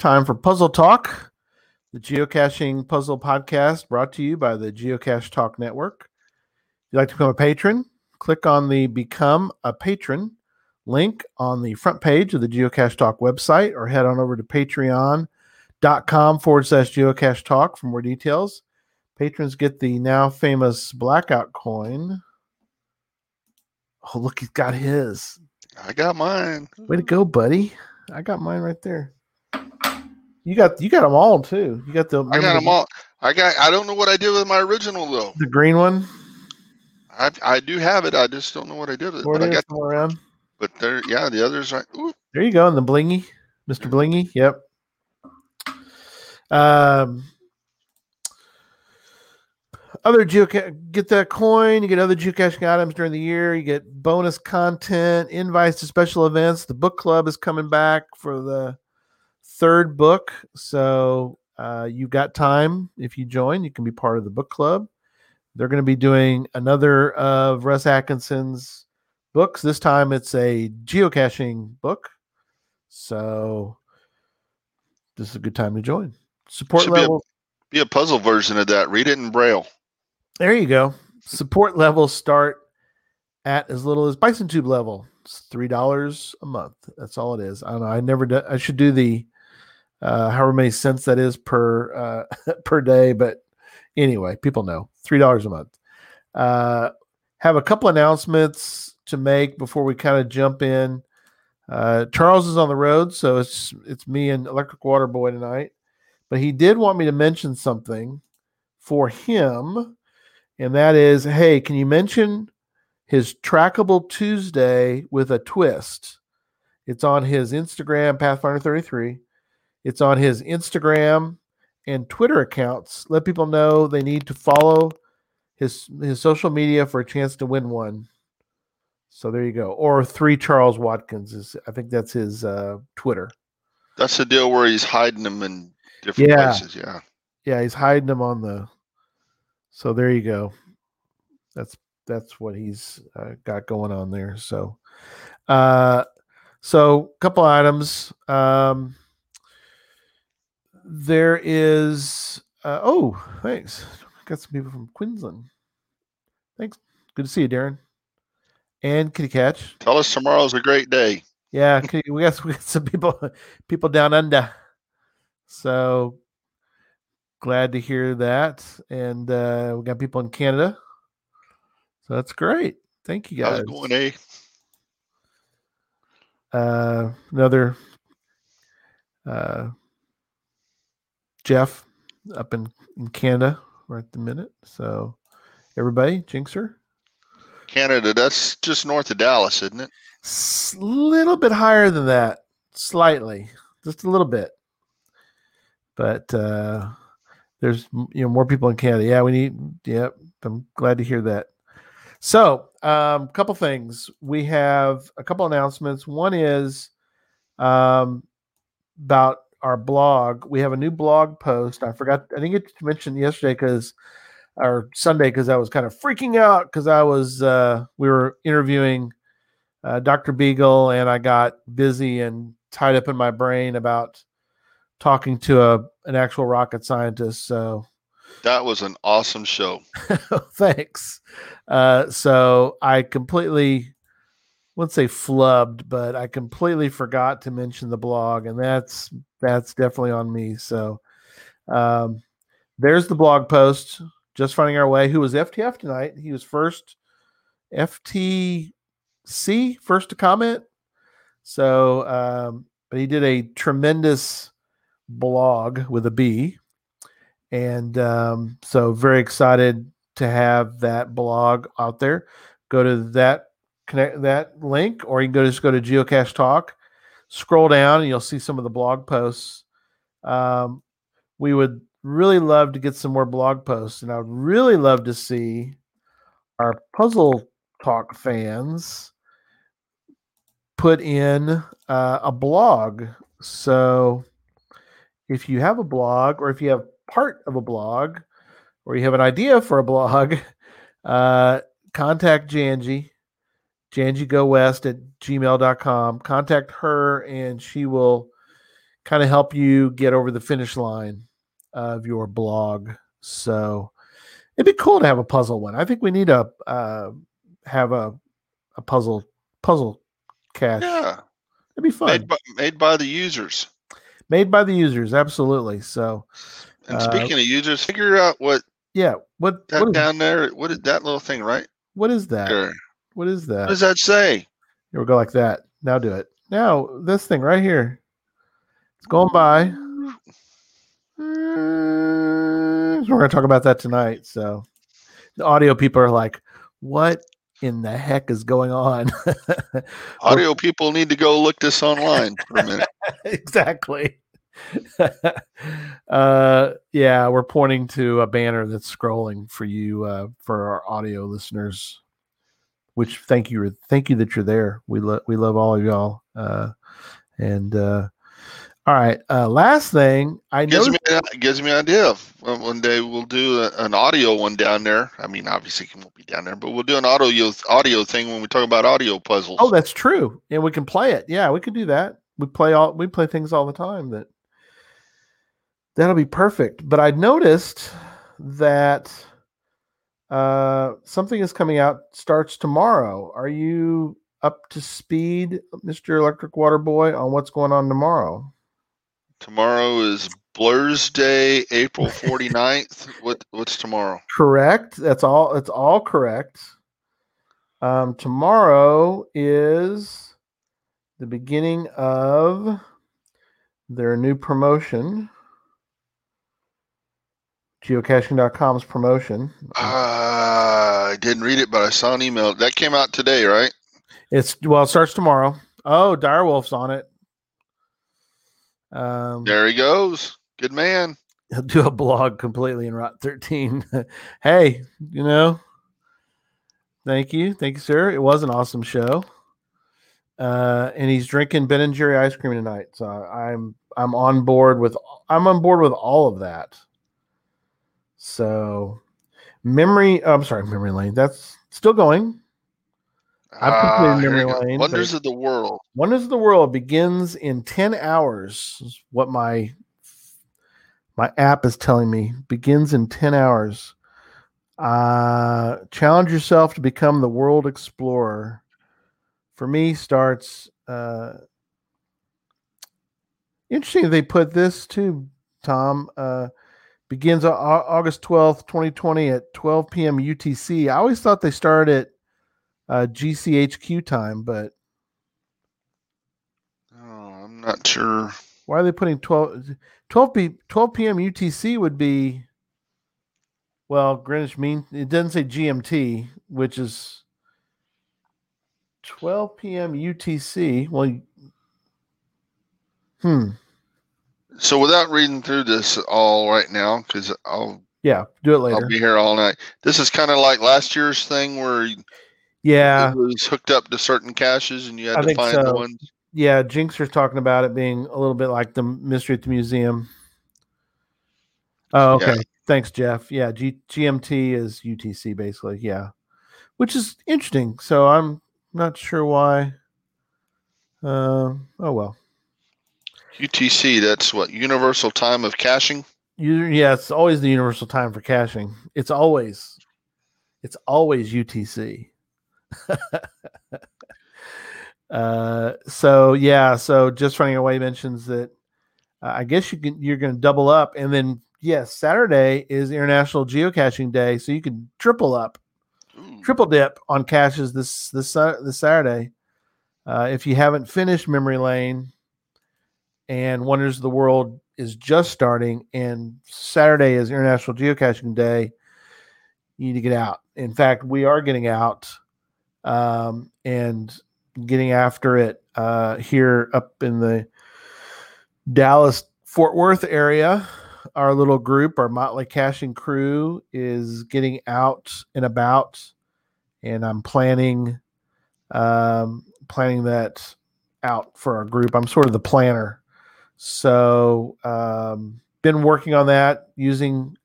Time for Puzzle Talk, the geocaching puzzle podcast brought to you by the Geocache Talk Network. If you'd like to become a patron, click on the Become a Patron link on the front page of the Geocache Talk website or head on over to patreon.com forward slash geocache talk for more details. Patrons get the now famous blackout coin. Oh, look, he's got his. I got mine. Way to go, buddy. I got mine right there. You got you got them all too. You got the I got them all. I got. I don't know what I did with my original though. The green one. I I do have it. I just don't know what I did with it. But I got. somewhere around. But there, yeah, the others are. Ooh, There you go. And the blingy, Mr. Blingy. Yep. Um, other geocache, get that coin. You get other geocaching items during the year. You get bonus content, invites to special events. The book club is coming back for the third book, so uh, you've got time. If you join, you can be part of the book club. They're going to be doing another of Russ Atkinson's books. This time it's a geocaching book. So this is a good time to join. Support Should be a- level. be a puzzle version of that. Read it in braille. There you go. Support levels start at as little as Bison Tube level. It's three dollars a month. That's all it is. I don't know. I never. Do, I should do the uh, however many cents that is per uh, per day. But anyway, people know three dollars a month. Uh, have a couple announcements to make before we kind of jump in. Uh, Charles is on the road, so it's it's me and Electric Water Boy tonight. But he did want me to mention something for him, and that is, hey, can you mention his Trackable Tuesday with a twist? It's on his Instagram, Pathfinder33. It's on his Instagram and Twitter accounts. Let people know they need to follow his his social media for a chance to win one. So there you go. Or three Charles Watkins is I think that's his uh, Twitter. That's the deal where he's hiding them in different Yeah. places. Yeah. Yeah, he's hiding them on the. So there you go. That's that's what he's uh, got going on there. So, uh, so couple items. Um, there is. Uh, oh, thanks. Got some people from Queensland. Thanks. Good to see you, Darren. And Kitty Catch. Tell us tomorrow's a great day. Yeah, we got we got some people people down under. So glad to hear that, and uh, we got people in Canada. So that's great. Thank you How's guys. it going, eh? Uh, another uh, Jeff up in, in Canada right at the minute. So everybody, Jinxer, Canada. That's just north of Dallas, isn't it? S- little bit higher than that, slightly, just a little bit. But uh, there's you know more people in Canada. Yeah, we need. Yep, I'm glad to hear that. So, um, a couple things. We have a couple announcements. One is um, about our blog. We have a new blog post. I forgot. I didn't get to mention yesterday because or Sunday because I was kind of freaking out because I was uh, we were interviewing uh, Dr. Beagle, and I got busy and tied up in my brain about talking to a an actual rocket scientist. So That was an awesome show. thanks. Uh, so I completely, wouldn't say flubbed, but I completely forgot to mention the blog, and that's that's definitely on me. So um, there's the blog post. Just finding our way. Who was FTF tonight? He was first FTC, first to comment. So, um, but he did a tremendous blog with a B. And um, so, very excited to have that blog out there. Go to that connect that link, or you can go just go to Geocache Talk, scroll down, and you'll see some of the blog posts. Um, we would really love to get some more blog posts, and I would really love to see our puzzle talk fans put in uh, a blog. So if you have a blog, or if you have part of a blog, or you have an idea for a blog, uh, contact Janji, Janji Go West at gmail.com. Contact her, and she will kind of help you get over the finish line of your blog. So it'd be cool to have a puzzle one. I think we need a uh, have a a puzzle puzzle cache. Yeah, it'd be fun. made by, made by the users. Made by the users, absolutely. So, And Uh, speaking of users, figure out what yeah, what that what is, down there. What is that little thing right what is that? there? What is that? What does that say? Here we go like that. Now do it. Now this thing right here. It's going by. Mm, We're going to talk about that tonight. So the audio people are like, "What in the heck is going on?" Audio people need to go look this online for a minute. exactly. uh, yeah, we're pointing to a banner that's scrolling for you uh, for our audio listeners. Which thank you, thank you that you're there. We love we love all of y'all. Uh, and uh, all right, uh, last thing I know. gives me gives me an idea. Of, one day we'll do a, an audio one down there. I mean, obviously it won't be down there, but we'll do an audio audio thing when we talk about audio puzzles. Oh, that's true, and we can play it. Yeah, we could do that. We play all we play things all the time. That that'll be perfect. But I noticed that uh, something is coming out starts tomorrow. Are you up to speed, Mister Electric Water Boy, on what's going on tomorrow? Tomorrow is Blur's Day, April 49th. what what's tomorrow? Correct. That's all. It's all correct. Um, tomorrow is the beginning of their new promotion. Geocaching.com's promotion. Uh, I didn't read it, but I saw an email. That came out today, right? It's well, it starts tomorrow. Oh, Direwolf's on it. Um, There he goes. Good man. he'll do a blog completely in Rot 13. hey, you know, thank you. Thank you, sir. It was an awesome show. Uh, and he's drinking Ben and Jerry ice cream tonight. So I'm I'm on board with I'm on board with all of that. So memory oh, I'm sorry, memory lane. That's still going. I've completed here Memory. Lane, Wonders of the World. Wonders of the World begins in 10 hours. is What my my app is telling me begins in 10 hours. Uh challenge yourself to become the world explorer. For me starts uh interesting they put this too, Tom. Uh begins Au- Au- August 12th, 2020 at 12 p.m. UTC. I always thought they started at uh, GCHQ time, but Oh, I'm not sure. Why are they putting 12 12 p 12 p.m. UTC would be well, Greenwich mean it doesn't say GMT, which is 12 p.m. UTC. Well, hmm. So without reading through this all right now, because I'll Yeah, do it later. I'll be here all night. This is kind of like last year's thing where Yeah, it was hooked up to certain caches and you had I to find the ones. yeah. Jinxer's talking about it being a little bit like the mystery at the museum. Oh, Yeah. okay. Thanks, Jeff. Yeah, G- GMT is UTC basically. Yeah, which is interesting. So I'm not sure why. Uh, oh well. UTC, that's what Universal Time of Caching. You, yeah, it's always the universal time for caching. It's always, it's always UTC. uh, so yeah, so just running away mentions that uh, I guess you can you're going to double up, and then yes, Saturday is International Geocaching Day, so you can triple up, Ooh, triple dip on caches this this Sa- this Saturday. Uh, if you haven't finished Memory Lane and Wonders of the World is just starting, and Saturday is International Geocaching Day, you need to get out. In fact, we are getting out um, and getting after it uh, here up in the Dallas Fort Worth area. Our little group, our Motley Caching crew, is getting out and about, and I'm planning um, planning that out for our group. I'm sort of the planner, so um, been working on that using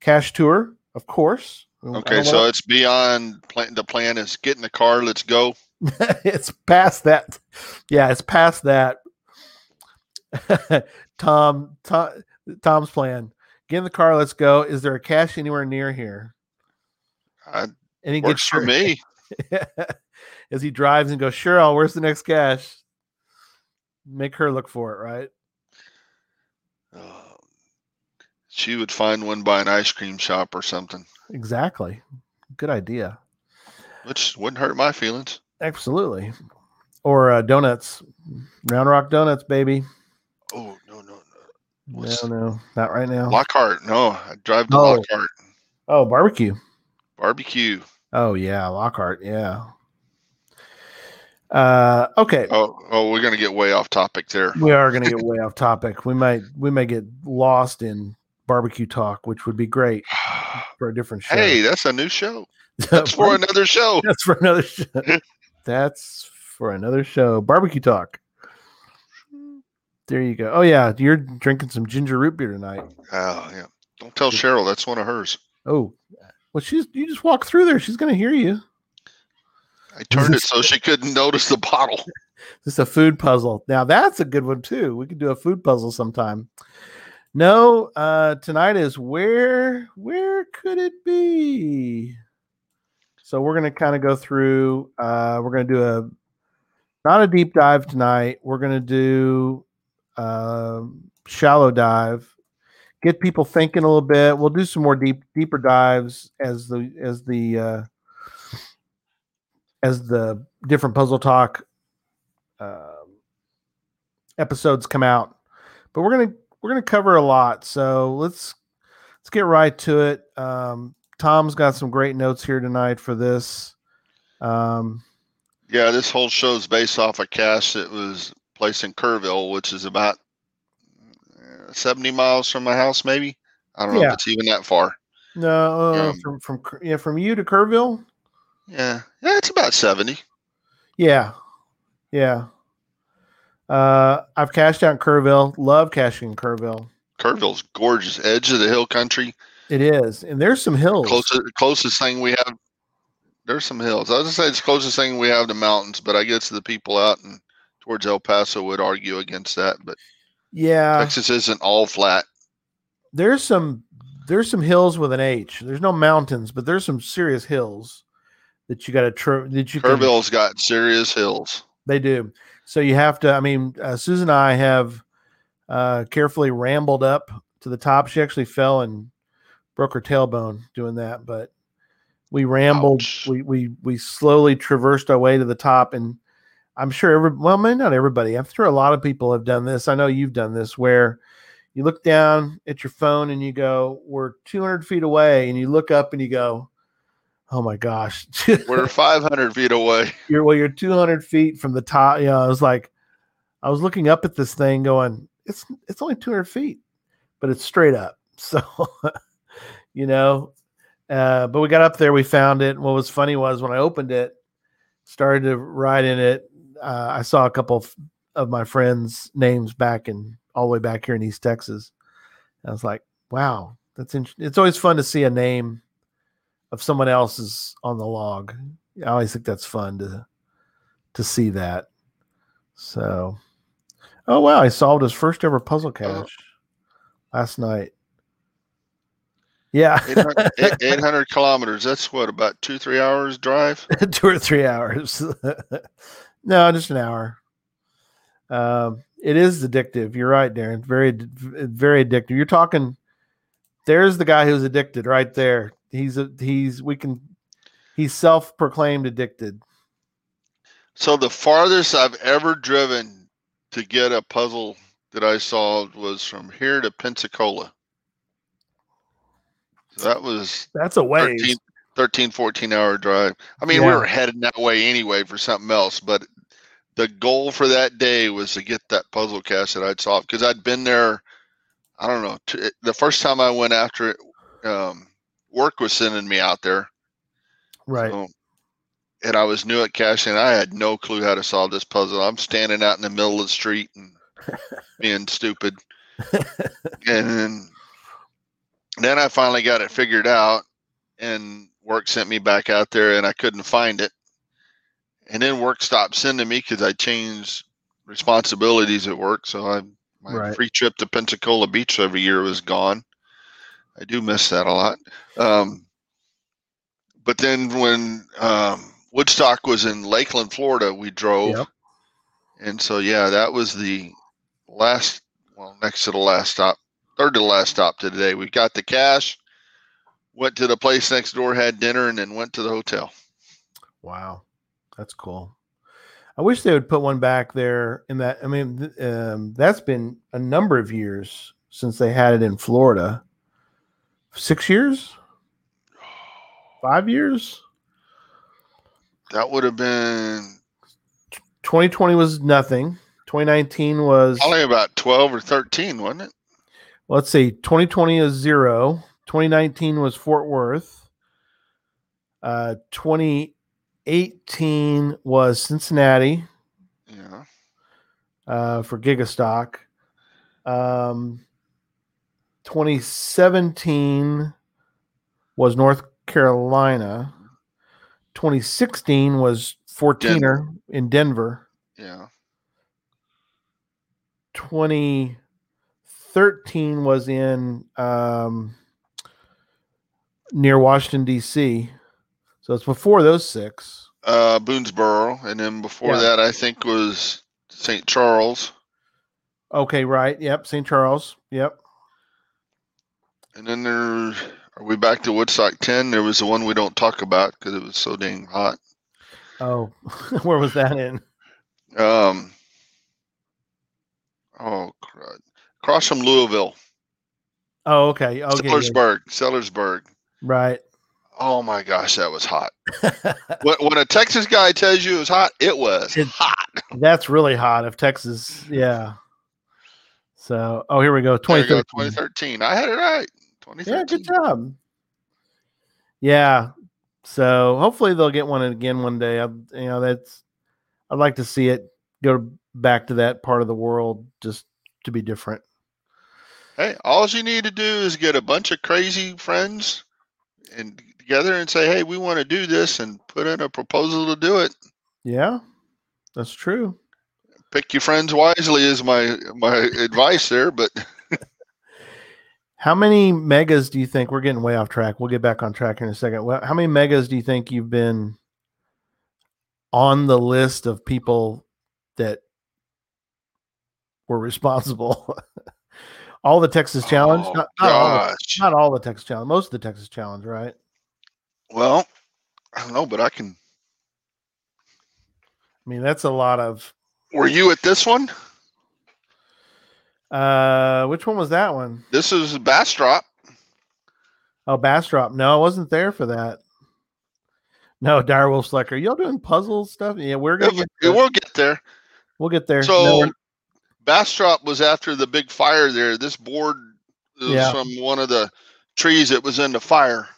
Cachetur, of course. Okay, so it's beyond plan. The plan is get in the car. Let's go. it's past that. Yeah, it's past that. Tom, Tom, Tom's plan. Get in the car. Let's go. Is there a cache anywhere near here? I, And he works gets for me. as he drives and goes, Cheryl, where's the next cache? Make her look for it, right? Uh, she would find one by an ice cream shop or something, Exactly. Good idea. which wouldn't hurt my feelings. Absolutely. Or uh, donuts, Round Rock Donuts, baby. Oh no no no! No, no, not right now. Lockhart. No, I drive to Oh. Lockhart Oh, barbecue. barbecue. Oh yeah, Lockhart. Yeah. Uh, okay. Oh oh, we're gonna get way off topic there. We are to get way off topic. We might we may get lost in barbecue talk, which would be great for a different show. hey, that's a new show. That's for another show. That's for another show. That's for another show. Barbecue talk. There you go. Oh yeah, you're drinking some ginger root beer tonight. Oh yeah. Don't tell Cheryl. That's one of hers. Oh, well, she's you just walk through there. She's to hear you. I turned it so she couldn't notice the bottle. Just a food puzzle. Now that's a good one too. We could do a food puzzle sometime. No, uh tonight is where where could it be? So we're gonna kind of go through uh we're gonna do a not a deep dive tonight. We're gonna do um shallow dive, get people thinking a little bit. We'll do some more deep deeper dives as the as the uh as the different puzzle talk um, episodes come out. But we're gonna we're gonna cover a lot, so let's let's get right to it. Um, Tom's got some great notes here tonight for this. Um, Yeah, this whole show is based off a cache that was placed in Kerrville, which is about uh, 70 miles from my house, maybe. I don't know Yeah. if it's even that far. no, uh, Um, from from yeah, from you to Kerrville. Yeah, yeah, it's about 70. Yeah, yeah. Uh, I've cashed out in Kerrville. Love cashing in Kerrville. Kerrville's gorgeous, edge of the hill country. It is, and there's some hills. Closest, closest thing we have. There's some hills. I was gonna say it's the closest thing we have to mountains, but I guess the people out and towards El Paso would argue against that. But Yeah, Texas isn't all flat. there's some there's some hills with an H. There's no mountains, but there's some serious hills that you got to tr- that you can, Kerrville's got serious hills. they do. So you have to. I mean, uh, Susan and I have uh, carefully rambled up to the top. She actually fell and broke her tailbone doing that, but we rambled. Ouch. We we we slowly traversed our way to the top, and I'm sure every well, maybe not everybody. I'm sure a lot of people have done this. I know you've done this where you look down at your phone and you go, "We're 200 feet away," and you look up and you go, "Oh my gosh, We're 500 feet away. you're well, you're 200 feet from the top." You know, I was like, I was looking up at this thing, going, "It's it's only 200 feet, but it's straight up." So, you know, uh, but we got up there, we found it. What was funny was when I opened it, started to ride in it, uh, I saw a couple of, of my friends' names back in all the way back here in East Texas. I was like, "Wow, that's interesting." It's always fun to see a name of someone else's on the log. I always think that's fun to to see that. So, oh wow, I solved his first ever puzzle cache last night. Yeah, 800, 800 kilometers. That's what about two, three hours drive. two or three hours. no, just an hour. Um, it is addictive. You're right, Darren. Very, very addictive. You're talking. There's the guy who's addicted right there. He's a, he's we can. He's self-proclaimed addicted. So the farthest I've ever driven to get a puzzle that I solved was from here to Pensacola. So that was That's a way 13, 13 14 hour drive. I mean, we Yeah. were headed that way anyway for something else, but the goal for that day was to get that puzzle cast that I'd solved because I'd been there. I don't know. T- the first time I went after it, um, work was sending me out there. Right. So, and I was new at caching. I had no clue how to solve this puzzle. I'm standing out in the middle of the street and being stupid. and then, then I finally got it figured out, and work sent me back out there, and I couldn't find it. And then work stopped sending me because I changed responsibilities at work. So I My Right. free trip to Pensacola Beach every year was gone. I do miss that a lot. Um, but then when um, Woodstock was in Lakeland, Florida, we drove. Yep. And so, yeah, that was the last, well, next to the last stop, third to the last stop today. We got the cash, went to the place next door, had dinner, and then went to the hotel. Wow, that's cool. I wish they would put one back there in that. I mean, th- um, that's been a number of years since they had it in Florida. Six years, five years. That would have been 2020 was nothing. 2019 was probably about 12 or 13, wasn't it? let's see 2020 is zero 2019 was fort worth uh 2018 was cincinnati Yeah. uh for gigastock um 2017 was north carolina 2016 was 14er in denver Yeah. 2013 was in um, near Washington D.C. So it's before those six. Uh, Boonesboro. And then before Yeah. that, I think was St. Charles. Okay, right. Yep, St. Charles. Yep. And then there, are we back to Woodstock 10? There was the one we don't talk about because it was so dang hot. Oh, where was that in? Um, oh, crud. Across from Louisville, Oh, okay. Okay. yeah, Sellersburg, Sellersburg. Right. Oh my gosh, that was hot. When, when a Texas guy tells you it was hot, it was hot. That's really hot. If Texas, yeah. So, oh, here we go. There you go, 2013. 2013. I had it right. Yeah, good job. Yeah. So hopefully they'll get one again one day. I, you know, that's I'd like to see it go back to that part of the world just to be different. Hey, all you need to do is get a bunch of crazy friends and together and say, "Hey, we want to do this," and put in a proposal to do it. Yeah, that's true. Pick your friends wisely is my my advice there. But How many megas do you think we're getting way off track? We'll get back on track here in a second. Well, how many megas do you think you've been on the list of people that were responsible? all the Texas oh, Challenge, Oh, not, not all the not all the Texas Challenge, most of the Texas Challenge, right? well, I don't know, but I can. I mean, that's a lot of. Were you at this one? Uh, which one was that one? This is Bastrop. Oh, Bastrop. No, I wasn't there for that. No, Direwolf Slecker. Y'all doing puzzle stuff? Yeah, we're gonna get. will get there. We'll get there. So we're- Bastrop was after the big fire there. This board was Yeah. from one of the trees that was in the fire.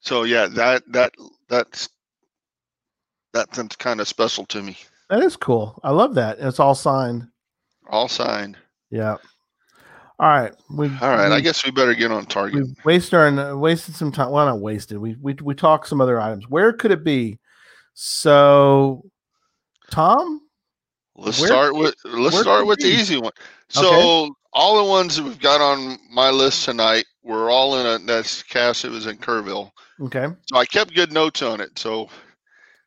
So yeah, that that that's that's kind of special to me. that is cool. I love that. It's all signed. All signed. Yeah. All right. We. All right, I guess we better get on target. we wasted our wasted some time. Well, not wasted. We we we talked some other items. Where could it be? So, Tom. Let's where- start with let's start with the easy one. So all the ones that we've got on my list tonight were all in a that's cast that was in Kerrville. Okay. So I kept good notes on it. So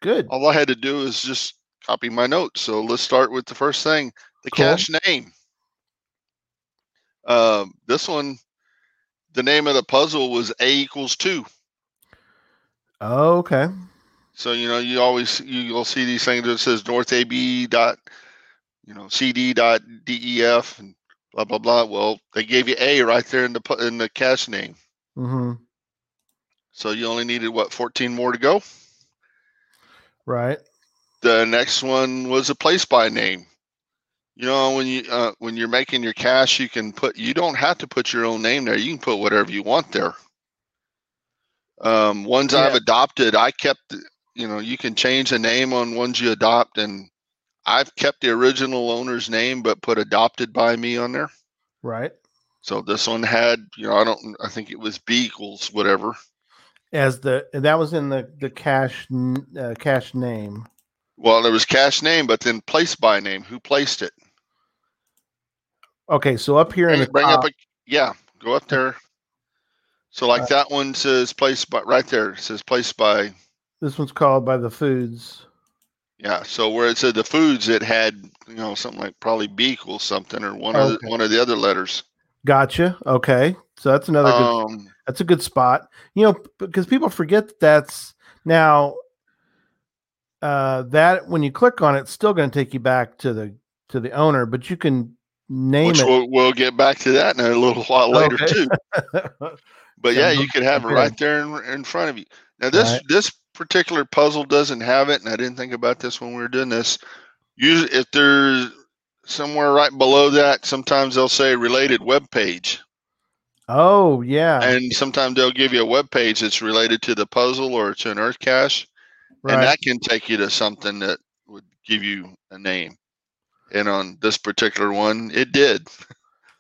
Good. all I had to do is just copy my notes. So let's start with the first thing, the Cool. cache name. Um, this one, the name of the puzzle was A equals two. Oh, okay. So you know you always you, you'll see these things that says North AB dot, you know CD dot DEF and blah blah blah. Well, they gave you A right there in the in the cache name. Mm-hmm. So you only needed what 14 more to go. Right. The next one was a place by name. You know, when you uh, when you're making your cash, you can put you don't have to put your own name there. You can put whatever you want there. Um, ones I've adopted, I kept. You know, you can change the name on ones you adopt, and I've kept the original owner's name, but put adopted by me on there. Right. So this one had, you know, I don't, I think it was B equals whatever. As the that was in the the cash uh, cache name. Well, there was cash name, but then place by name. Who placed it? Okay, so up here in the bring top, up a yeah, go up there. So like Uh, that one says placed by right there. It says placed by this one's called by the foods. yeah. So where it said the foods, it had you know something like probably B equals something or one of the, one of the other letters. Gotcha. Okay, so that's another good. Um, That's a good spot. You know, because people forget that that's now. Uh, that when you click on it, it's still going to take you back to the to the owner, but you can name which it. we'll, we'll get back to that in a little while later Okay. too. But yeah, you could have it right there in, in front of you. Now this Right. this particular puzzle doesn't have it, and I didn't think about this when we were doing this. Usually, if there's somewhere right below that, sometimes they'll say related web page, oh yeah, and sometimes they'll give you a web page that's related to the puzzle or to an Earth cache, and that can take you to something that would give you a name. And on this particular one, it did.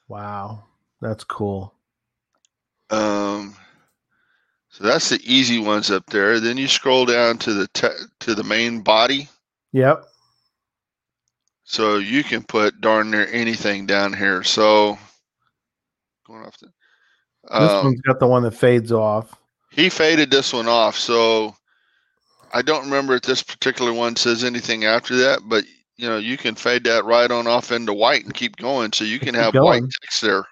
wow, that's cool. Um, so that's the easy ones up there. Then you scroll down to the te- to the main body. Yep. So you can put darn near anything down here. So going off the, This um, one's got the one that fades off. he faded this one off. So I don't remember if this particular one says anything after that, but you know you can fade that right on off into white and keep going. So you can Keep have white text there.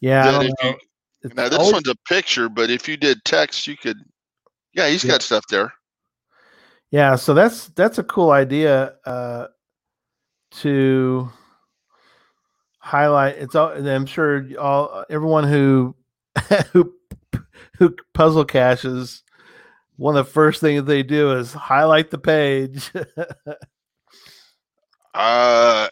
Yeah, I don't if know. you- now this one's a picture, but if you did text, you could. Yeah, he's Yeah. got stuff there. Yeah, so that's that's a cool idea uh, to highlight. It's all. I'm sure all everyone who who who puzzle caches. One of the first things they do is highlight the page. Uh,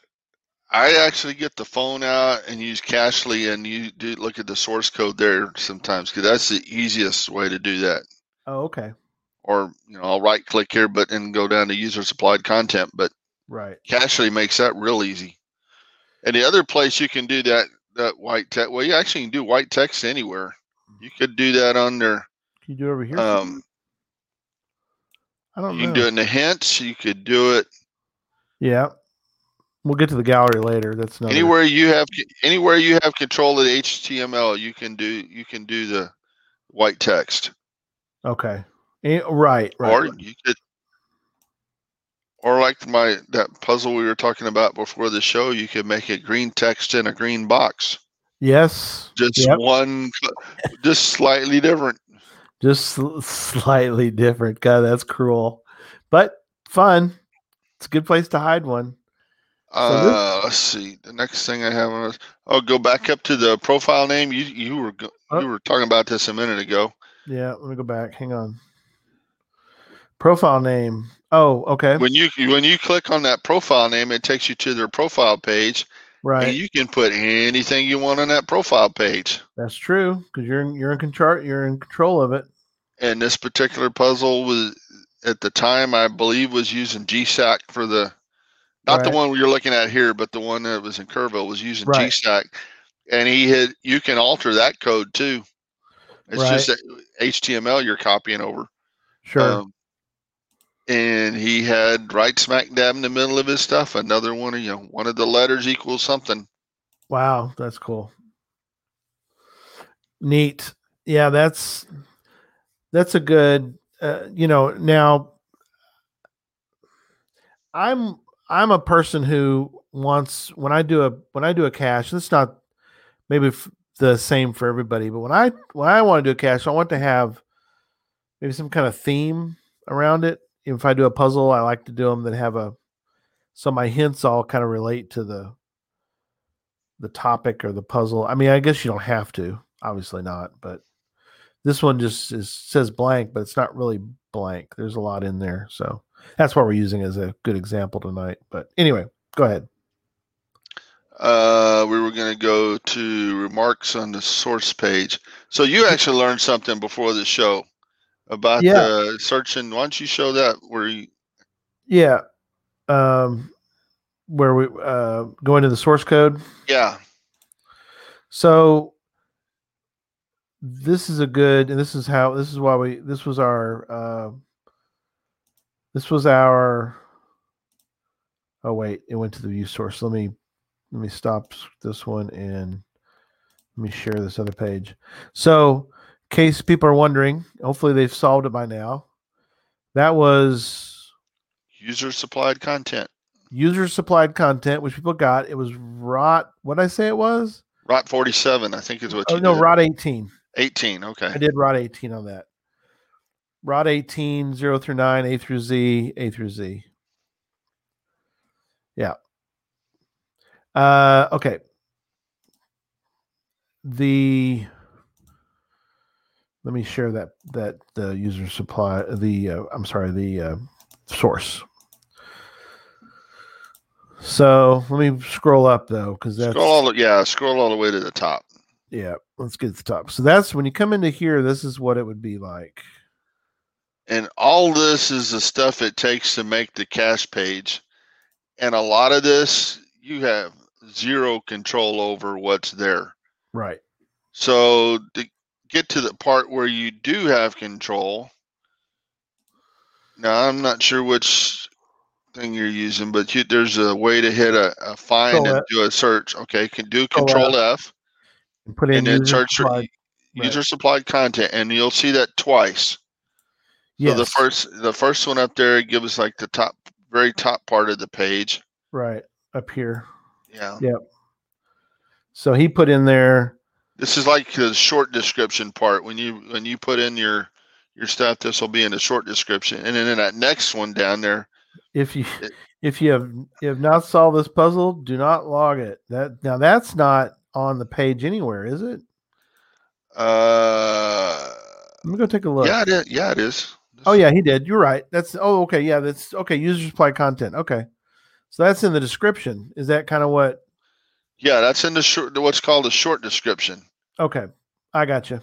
I actually get the phone out and use Cachly, and you do look at the source code there sometimes because that's the easiest way to do that. oh, okay, Or you know, I'll right click here, but and go down to user supplied content. But right. Cachly makes that real easy. And the other place you can do that that white text, well, you actually can do white text anywhere. You could do that on there. Can you do it over here? Um, I don't know. you know. can do it in the hints. You could do it Yeah, we'll get to the gallery later. That's not anywhere you have anywhere you have control of the HTML. You can do you can do the white text. Okay. Eh, right, right. or you could or like my that puzzle we were talking about before the show you could make it green text in a green box Yes. just Yep. one just slightly different Just slightly different. God, that's cruel, but fun. It's a good place to hide one. Uh let's see the next thing i have on oh go back up to the profile name you you were go- Oh. you were talking about this a minute ago Yeah, let me go back. Hang on. Profile name. Oh, okay. when you when you click on that profile name it takes you to their profile page Right. and you can put anything you want on that profile page That's true because you're in, you're in control. You're in control of it. and this particular puzzle was at the time I believe was using GSAK for the not Right. the one you're looking at here, but the one that was in Kerrville was using Right. GSAK, and he had you can alter that code too. It's just HTML you're copying over. Sure. Um, and he had right smack dab in the middle of his stuff another one of you know one of the letters equals something. wow, that's cool. Neat. Yeah, that's that's a good. Uh, you know, now I'm I'm a person who wants when I do a when I do a cache. It's not maybe f- the same for everybody, but when I when I want to do a cache, I want to have maybe some kind of theme around it. If I do a puzzle, I like to do them that have a so my hints all kind of relate to the the topic or the puzzle. I mean, I guess you don't have to, obviously not, but this one just is says blank, but it's not really blank. There's a lot in there, so that's what we're using as a good example tonight. But anyway, go ahead. Uh, we were going to go to remarks on the source page. So you actually learned something before the show about Yeah. the searching. Why don't you show that where you? Yeah, um, where we uh, go into the source code. Yeah, So this is a good, and this is how this is why we this was our uh, this was our. Oh wait, it went to the view source. Let me let me stop this one and let me share this other page. So, in case people are wondering, hopefully they've solved it by now. That was User supplied content. user supplied content, which people got. It was rot. What did I say it was? Rot 47, I think is what Oh you no, did. rot 18. 18. Okay. I did rot 18 on that. Rot 18, 0 through 9, A through Z, A through Z. Yeah. Uh, okay. The let me share that that the user supply the uh, I'm sorry the uh, source. So let me scroll up though because that's Scroll all the, yeah, scroll all the way to the top. yeah. Let's get to the top. So that's when you come into here. This is what it would be like. And all this is the stuff it takes to make the cash page. And a lot of this you have zero control over what's there. Right. So to get to the part where you do have control. Now I'm not sure which thing you're using, but you, there's a way to hit a, a find and do a search. Okay, can do Control F And put in and then search supplied- right. user supplied content, and you'll see that twice. So the first the first one up there gives us like the top very top part of the page. right up here. Yeah. Yep. So he put in there. This is like the short description part. When you when you put in your your stuff, this will be in the short description. And then in that next one down there, If you It- if you have you have not solved this puzzle, do not log it. That now that's not on the page anywhere, is it? uh Let me go take a look. yeah, it is. Yeah, it is. Oh yeah, he did. You're right. That's oh okay. Yeah, that's okay. User supply content. Okay, so that's in the description. Is that kind of what? Yeah, that's in the short what's called a short description. Okay, I got you.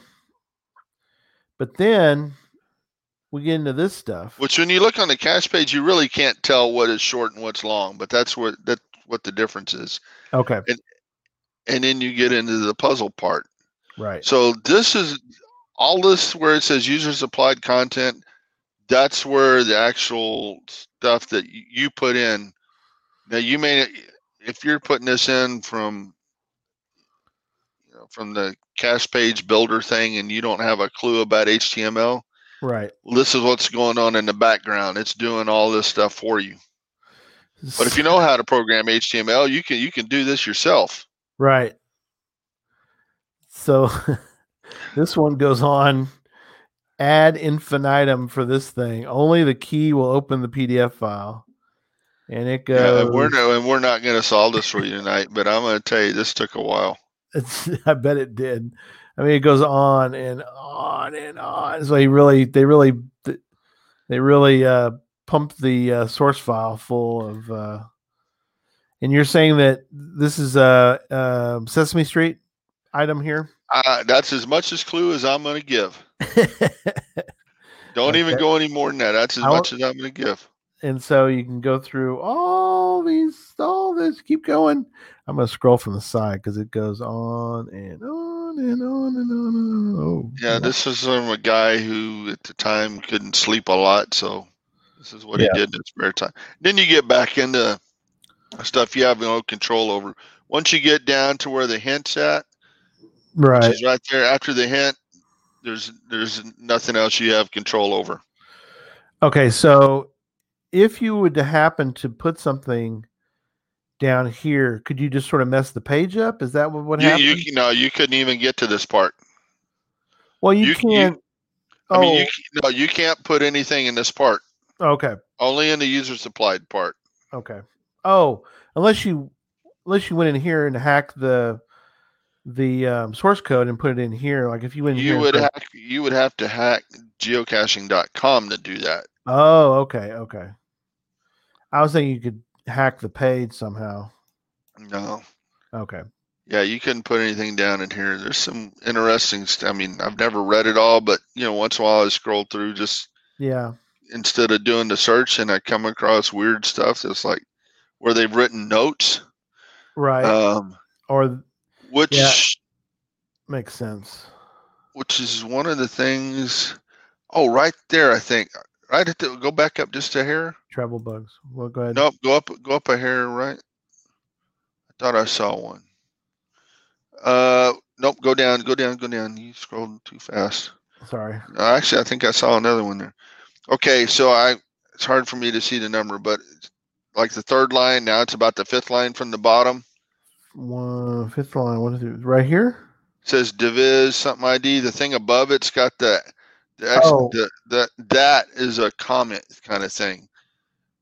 But then we get into this stuff. Which when you look on the cache page, you really can't tell what is short and what's long, but that's what that's what the difference is. Okay, And then you get into the puzzle part. right. So this is all this where it says user supplied content. That's where the actual stuff that you put in. Now you may, if you're putting this in from, you know, from the cache page builder thing, and you don't have a clue about HTML, Right. this is what's going on in the background. It's doing all this stuff for you. But if you know how to program HTML, you can you can do this yourself. Right. So this one goes on ad infinitum for this thing. Only the key will open the PDF file. And it Yeah, goes and we're no, and we're not going to solve this for you tonight. But I'm going to tell you, this took a while. It's, I bet it did. I mean, it goes on and on and on. So he really, they really, they really uh, pumped the uh, source file full of. Uh, and you're saying that this is a, uh Sesame Street item here. Uh, that's as much as clue as I'm going to give. Don't even go any more than that. That's as I won't- much as I'm going to give. and so you can go through all these, all this. Keep going. I'm going to scroll from the side because it goes on and on and on and on. And on. Oh, Yeah, this is from a guy who at the time couldn't sleep a lot, so this is what Yeah. he did in his spare time. Then you get back into stuff you have no control over. Once you get down to where the hint's at, right. which is right there after the hint, there's there's nothing else you have control over. Okay, so if you would happen to put something down here, could you just sort of mess the page up? Is that what would You, happen? you no, you couldn't even get to this part. well, you, you- you- can't. I oh, mean, you oh. no, you can't put anything in this part. okay, Only in the user supplied part. okay. Oh, unless you unless you went in here and hacked the the um, source code and put it in here, like if you went You would hack, you would have to hack geocaching.com to do that. Oh, okay, okay. I was thinking you could hack the page somehow. No. Okay. Yeah, you couldn't put anything down in here. There's some interesting stuff. I mean, I've never read it all, but you know, once in a while I scroll through just Yeah. instead of doing the search and I come across weird stuff that's like where they've written notes. Right. Um or which Yeah. makes sense. which is one of the things oh right there I think. Right at the go back up just a hair. Travel bugs. Well, go ahead. Nope, go up go up a hair right. I Thought I saw one. Uh, nope. Go down. Go down. Go down. You scrolled too fast. Sorry. Uh, actually, I think I saw another one there. Okay, so I it's hard for me to see the number, but like the third line now, it's about the fifth line from the bottom. One fifth line. What is it? Right here. It says Diviz something ID. The thing above it's got the the, ex- Oh. the, the that is a comment kind of thing.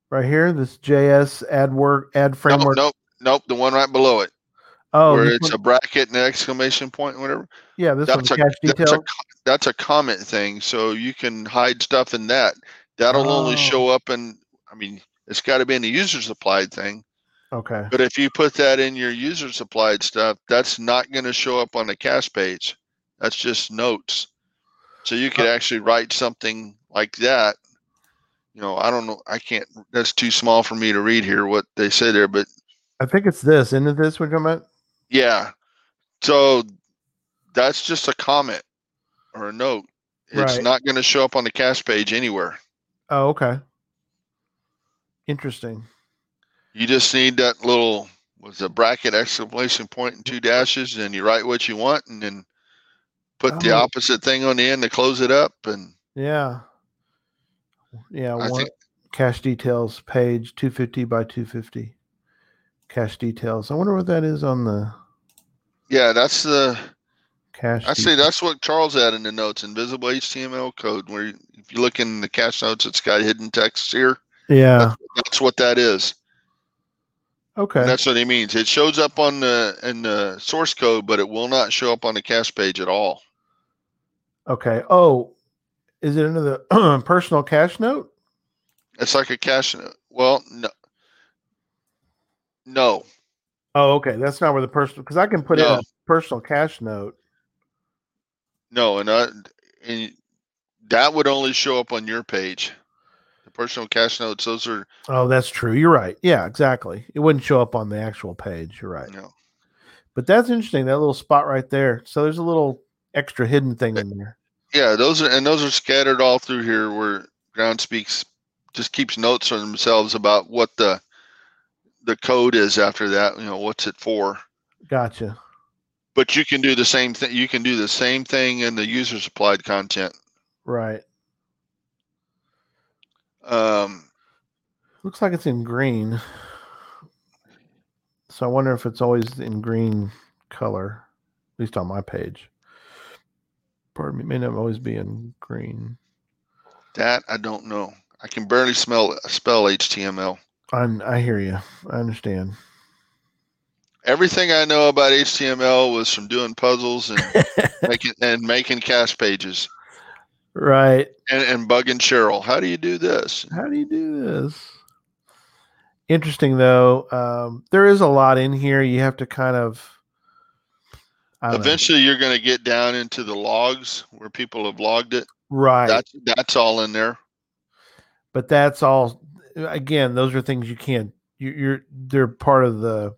Right here. This JS ad work ad Nope, framework. nope, nope. The one right below it, oh, where it's one- a bracket and an exclamation point, whatever. yeah. This one That's a cache that's a that's a comment thing, so you can hide stuff in that. That'll Oh. only show oh. up in. I mean, it's got to be in the user supplied thing. Okay. But if you put that in your user supplied stuff, that's not going to show up on the cache page. That's just notes. So you could uh, actually write something like that. You know, I don't know. I can't. That's too small for me to read here what they say there. But I think it's this. Isn't it this we're talking about? yeah, so that's just a comment or a note. It's Right. not going to show up on the cache page anywhere. Oh, okay. Interesting. You just need that little was a bracket exclamation point and two dashes, and you write what you want, and then put the Oh. opposite thing on the end to close it up. And Yeah. Yeah. I One think cache details page 250 by 250. Cache details. I wonder what that is on the yeah, that's the cache. I see. that's what Charles had in the notes, invisible HTML code. Where you- if you look in the cache notes, it's got hidden text here. Yeah. That's what that is. Okay. And that's what he means. It shows up on the in the source code, but it will not show up on the cache page at all. Okay. Oh, is it under the personal cache note? It's like a cache. note. Well, no, no, Oh, okay. That's not where the personal because I can put in a personal cache note. no, and, uh, and that would only show up on your page. Personal cache notes, those are Oh, that's true. You're right. Yeah, exactly. It wouldn't show up on the actual page. You're right. No. But that's interesting. That little spot right there. So there's a little extra hidden thing in there. yeah, those are and those are scattered all through here where Groundspeak's just keeps notes on themselves about what the the code is after that. You know, what's it for? Gotcha. But you can do the same thing. You can do the same thing in the user supplied content. Right. Um, Looks like it's in green. So I wonder if it's always in green color, at least on my page. Pardon me, it may not always be in green. that I don't know. I can barely smell spell HTML. I'm, I hear you. I understand. Everything I know about HTML was from doing puzzles and making and making cache pages right. and, and bugging Cheryl. How do you do this? How do you do this? Interesting though. Um, there is a lot in here. You have to kind of. Don't know. Eventually, you're going to get down into the logs where people have logged it. right? That's that's all in there. but that's all. Again, those are things you can't. You, you're they're part of the.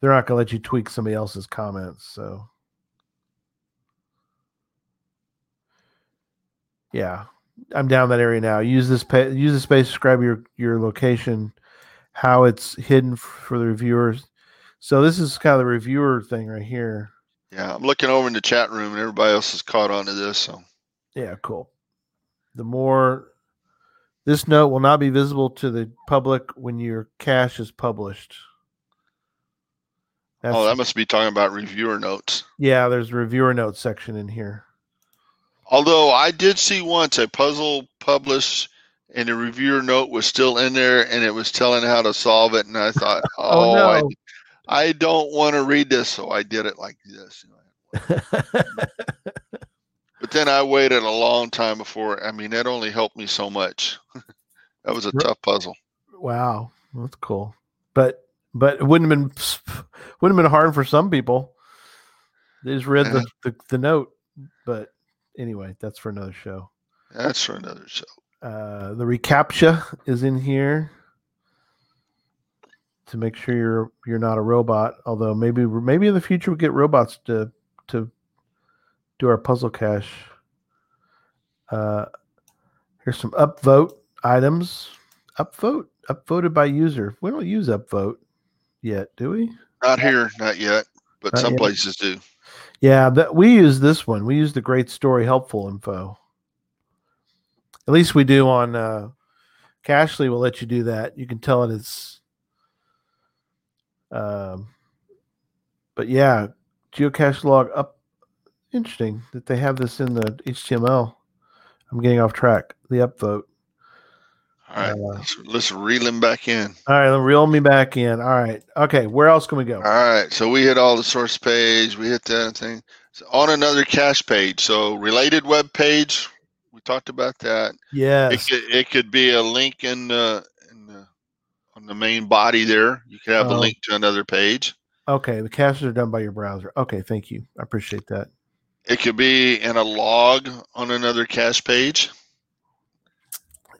They're not going to let you tweak somebody else's comments. So. Yeah, I'm down that area now. Use this pa- use the space. To describe your your location, how it's hidden for the reviewers. So this is kind of the reviewer thing right here. Yeah, I'm looking over in the chat room and everybody else has caught on to this. So Yeah, cool. The more this note will not be visible to the public when your cache is published. That's, oh, that must be talking about reviewer notes. yeah, there's a reviewer notes section in here. Although I did see once a puzzle published and the reviewer note was still in there and it was telling how to solve it. And I thought, Oh, oh, I, no. I don't want to read this. So I did it like this. But then I waited a long time before. I mean, that only helped me so much. that was a tough puzzle. wow, that's cool. But but it wouldn't have been wouldn't have been hard for some people. They just read the, eh. the, the note. But anyway, that's for another show. That's for another show. Uh, the reCAPTCHA is in here to make sure you're you're not a robot. Although maybe maybe in the future we get robots to to do our puzzle cache. Uh, here's some upvote items. Upvote upvoted by user. We don't use upvote yet, do we? Not here, not yet, but Not some yet. places do. Yeah, but we use this one. We use the great story helpful info. At least we do on uh Cachly will let you do that. You can tell it is um but yeah, geocache log up interesting that they have this in the HTML. I'm getting off track. The upvote. All right, Uh, let's, let's reel him back in. All right, reel me back in. All right. Okay, where else can we go? All right, so we hit all the source page, we hit that thing. So on another cache page, so related web page, we talked about that. It Yes. could, it could be a link in the, in the on the main body there. You could have a Oh. link to another page. Okay, the caches are done by your browser. Okay, thank you. I appreciate that. It could be in a log on another cache page.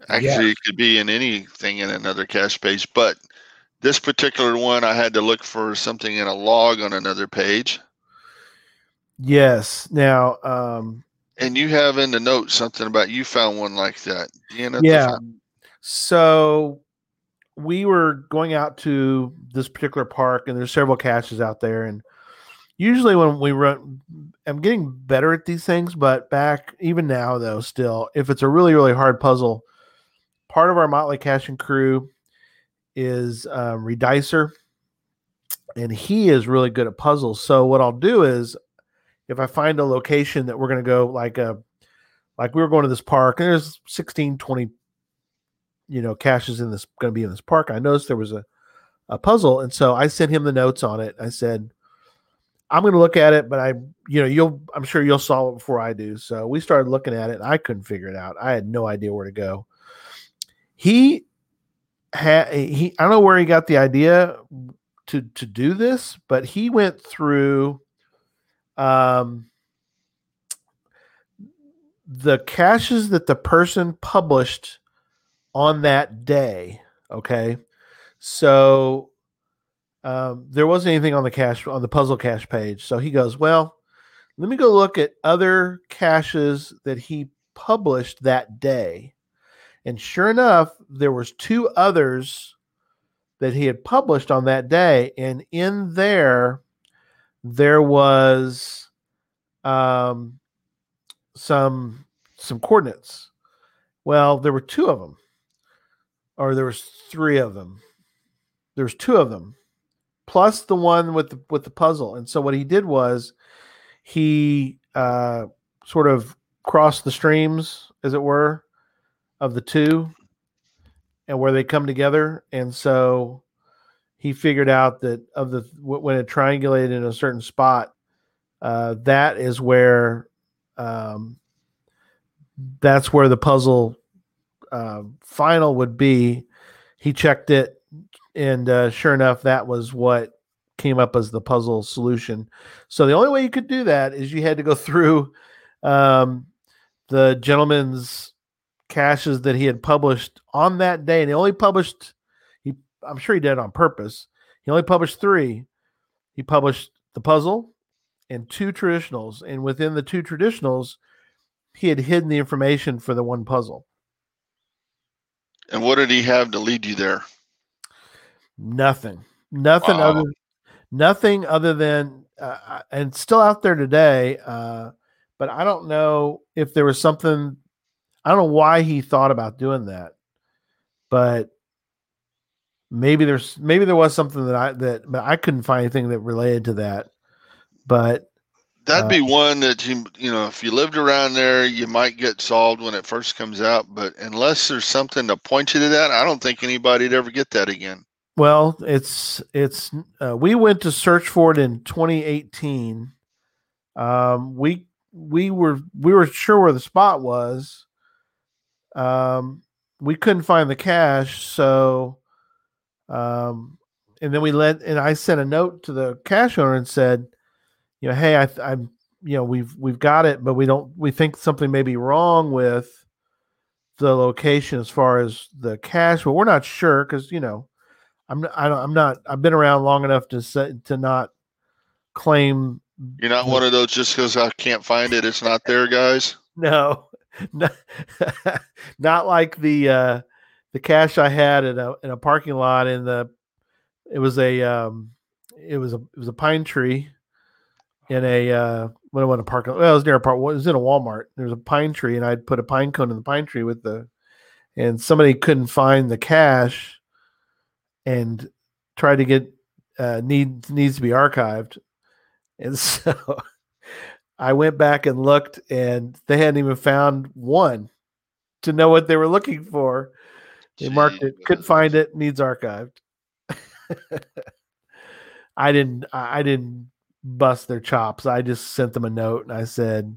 Actually, it could be in anything in another cache page, but this particular one, I had to look for something in a log on another page. Yes. Now, um, And you have in the notes something about you found one like that. Do you know the yeah. So we were going out to this particular park, and there's several caches out there. And usually, when we run, I'm getting better at these things, but back even now, though, still, if it's a really, really hard puzzle, part of our Motley caching crew is um, Redicer, and he is really good at puzzles. So what I'll do is, if I find a location that we're going to go, like a, like we were going to this park, and there's 16, 20 you know caches in this going to be in this park i noticed there was a, a puzzle and so i sent him the notes on it. I said i'm going to look at it but i you know you'll i'm sure you'll solve it before i do. So we started looking at it i couldn't figure it out. I had no idea where to go he had he i don't know where he got the idea to to do this but he went through um the caches that the person published on that day. Okay. So um, there wasn't anything on the cache on the puzzle cache page. So he goes, Well, let me go look at other caches that he published that day. And sure enough, there was two others that he had published on that day. And in there, there was um, some some coordinates. Well, there were two of them or there was three of them. There's two of them, plus the one with the with the puzzle. And so what he did was he uh, sort of crossed the streams, as it were, of the two, and where they come together. And so he figured out that of the when it triangulated in a certain spot, uh, that is where um, that's where the puzzle uh, final would be. He checked it, and uh, sure enough, that was what came up as the puzzle solution. So the only way you could do that is you had to go through um, the gentleman's caches that he had published on that day, and he only published. He, I'm sure he did it on purpose. He only published three. He published the puzzle and two traditionals, and within the two traditionals, he had hidden the information for the one puzzle. And what did he have to lead you there? Nothing. Nothing Wow. other. Nothing other than, uh, uh, and still out there today. Uh, but I don't know if there was something. I don't know why he thought about doing that, but maybe there's maybe there was something that I that but I couldn't find anything that related to that. But That'd Uh, be one that you you know if you lived around there, you might get solved when it first comes out. But unless there's something to point you to that, I don't think anybody'd ever get that again. Well, it's it's uh, we went to search for it in 2018. Um, we we were we were sure where the spot was. Um, we couldn't find the cache, so um, and then we let and I sent a note to the cache owner and said, you know, hey, I, I'm you know we've we've got it, but we don't we think something may be wrong with the location as far as the cache, but we're not sure because you know I'm I don't, I'm not I've been around long enough to say, to not claim You're not one of those just because I can't find it, it's not there, guys. no not, not like the uh the cache I had in a in a parking lot in the it was a um it was a it was a pine tree in a uh what I went to park. Well, it was near a park. It was in a Walmart. There was a pine tree, and I'd put a pine cone in the pine tree with the, and somebody couldn't find the cache and tried to get uh, need needs to be archived, and so I went back and looked, and they hadn't even found one to know what they were looking for. They marked it, couldn't find it, needs archived. I didn't I didn't bust their chops. I just sent them a note and I said,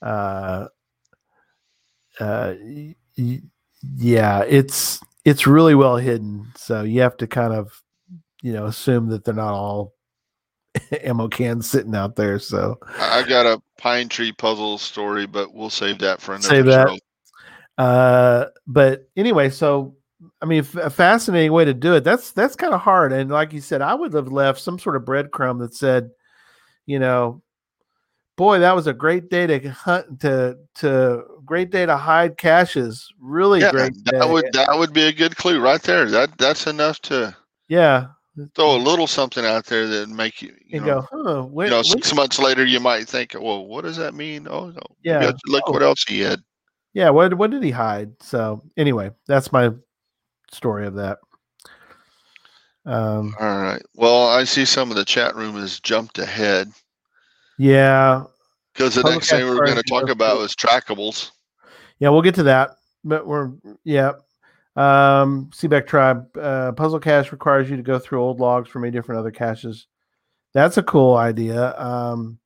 uh, uh, y- y- yeah, it's it's really well hidden. So you have to kind of, you know, assume that they're not all ammo cans sitting out there. So I I got a pine tree puzzle story, but we'll save that for another Save that. show. Uh, but anyway, so I mean, f- a fascinating way to do it. That's that's kind of hard. And like you said, I would have left some sort of breadcrumb that said, you know, boy, that was a great day to hunt to to great day to hide caches. Really Yeah, great. that day. would that would be a good clue right there. That that's enough to yeah. Throw a little something out there that make you you And know, go, huh? When, you know six months later you might think, well, what does that mean? Oh no, Yeah. yeah. Look Oh. what else he had. yeah. What what did he hide? So anyway, that's my story of that. Um. All right. Well, I see some of the chat room has jumped ahead Yeah. because the Public next thing we are going to talk about is trackables. Yeah, we'll get to that. But we're yeah. Um Seaback Tribe uh puzzle cache requires you to go through old logs from many different other caches. That's a cool idea. Um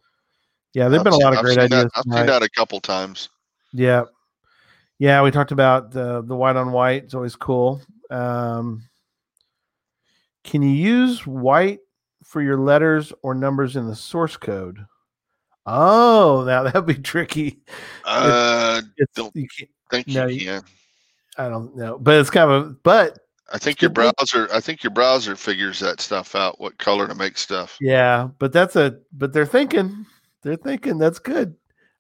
yeah, there've been a lot of I've great seen that- ideas. I've seen that a couple times. Yeah. Yeah, we talked about the the white on white. It's always cool. Um can you use white for your letters or numbers in the source code? Oh, now that'd be tricky. Uh, It's, Don't- you can't, think No, you you- can. I don't know, but it's kind of a, but I think your browser. I think your browser figures that stuff out. What color to make stuff. Yeah, but that's a but they're thinking they're thinking that's good.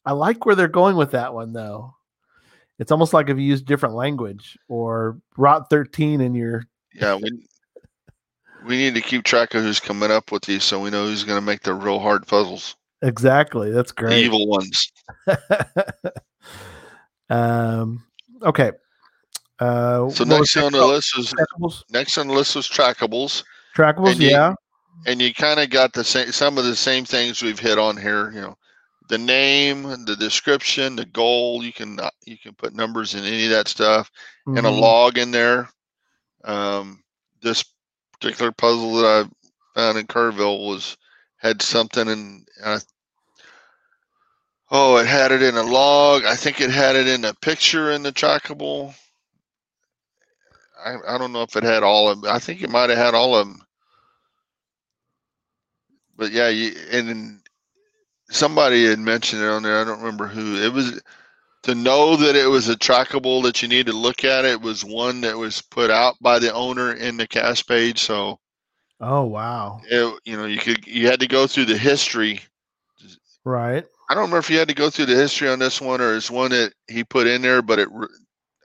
I like where they're going with that one though. It's almost like if you use different language or rot 13 in your Yeah, we we need to keep track of who's coming up with these, so we know who's going to make the real hard puzzles, exactly. That's the great. evil ones. um okay. Uh So next on the list was trackables. next on the list was trackables, Trackables, And you- yeah. and you kind of got the same some of the same things we've hit on here. You know, the name, the description, the goal. You can uh, you can put numbers in any of that stuff, and a Mhm. log in there. Um, this particular puzzle that I found in Kerrville was had something in. Uh, oh, it had it in a log. I think it had it in a picture in the trackable. I, I don't know if it had all of. them. I think it might have had all of them. But yeah, you, and somebody had mentioned it on there. I don't remember who it was. To know that it was a trackable that you need to look at it was one that was put out by the owner in the cache page. So Oh wow. it, you know you could you had to go through the history. Right. I don't remember if you had to go through the history on this one or it's one that he put in there, but it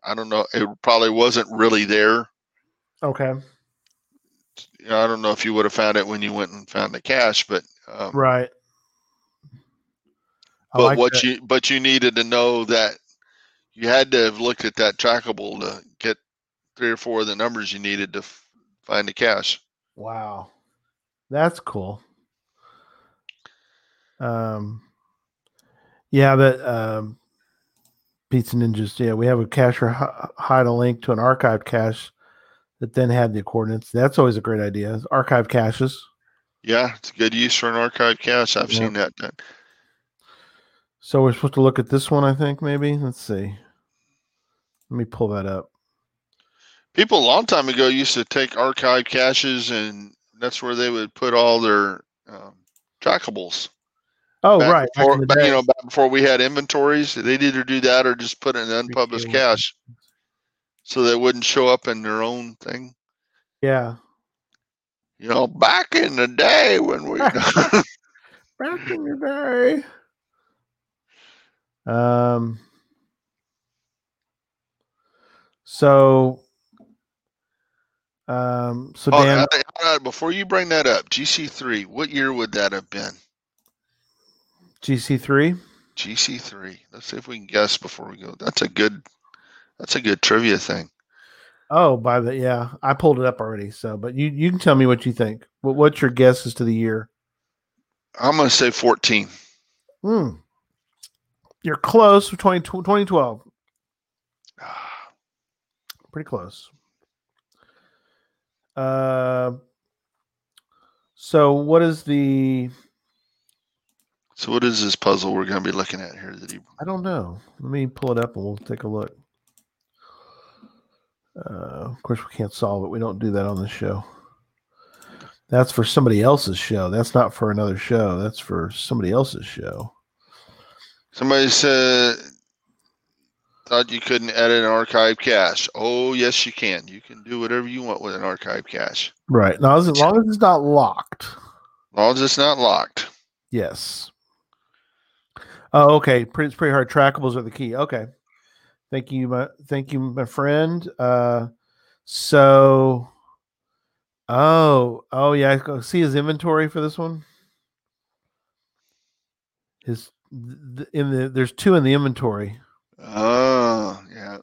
I don't know. It probably wasn't really there. Okay. I don't know if you would have found it when you went and found the cache, but um, Right. I but like what that. you but you needed to know that you had to have looked at that trackable to get three or four of the numbers you needed to f- find the cache. Wow. That's cool. Um yeah, but um Pizza Ninjas, yeah, we have a cache or hide a link to an archived cache that then had the coordinates. That's always a great idea. Archive caches. Yeah, it's a good use for an archive cache. I've Yeah. seen that done. So we're supposed to look at this one, I think, maybe. Let's see. Let me pull that up. People a long time ago used to take archive caches, and that's where they would put all their um, trackables. Oh, Back right. Before, the back, you know, back before we had inventories, they'd either do that or just put it in unpublished cache, so they wouldn't show up in their own thing. yeah. You know, back in the day when we. Back in the day. Um. So. Um. So Oh, Dan. I, before you bring that up. GC three. What year would that have been? GC three. GC three. Let's see if we can guess before we go. That's a good. That's a good trivia thing. Oh, by the yeah, I pulled it up already. So, but you you can tell me what you think. What what's your guess as to the year? I'm gonna say fourteen. Hmm. You're close. 20, 2012. Pretty close. Uh. So what is the? So what is this puzzle we're going to be looking at here? That he I don't know. Let me pull it up and we'll take a look. Uh, of course, we can't solve it. We don't do that on the show. That's for somebody else's show. That's not for another show. That's for somebody else's show. somebody said thought you couldn't edit an archive cache. Oh yes, you can. You can do whatever you want with an archive cache, Right. Now, as long as it's not locked. as long as it's not locked. Yes. Oh, okay. Pretty, it's pretty hard. Trackables are the key. Okay. Thank you, my thank you, my friend. Uh, so, oh, oh yeah. See his inventory for this one. His in the there's two in the inventory. Oh yeah.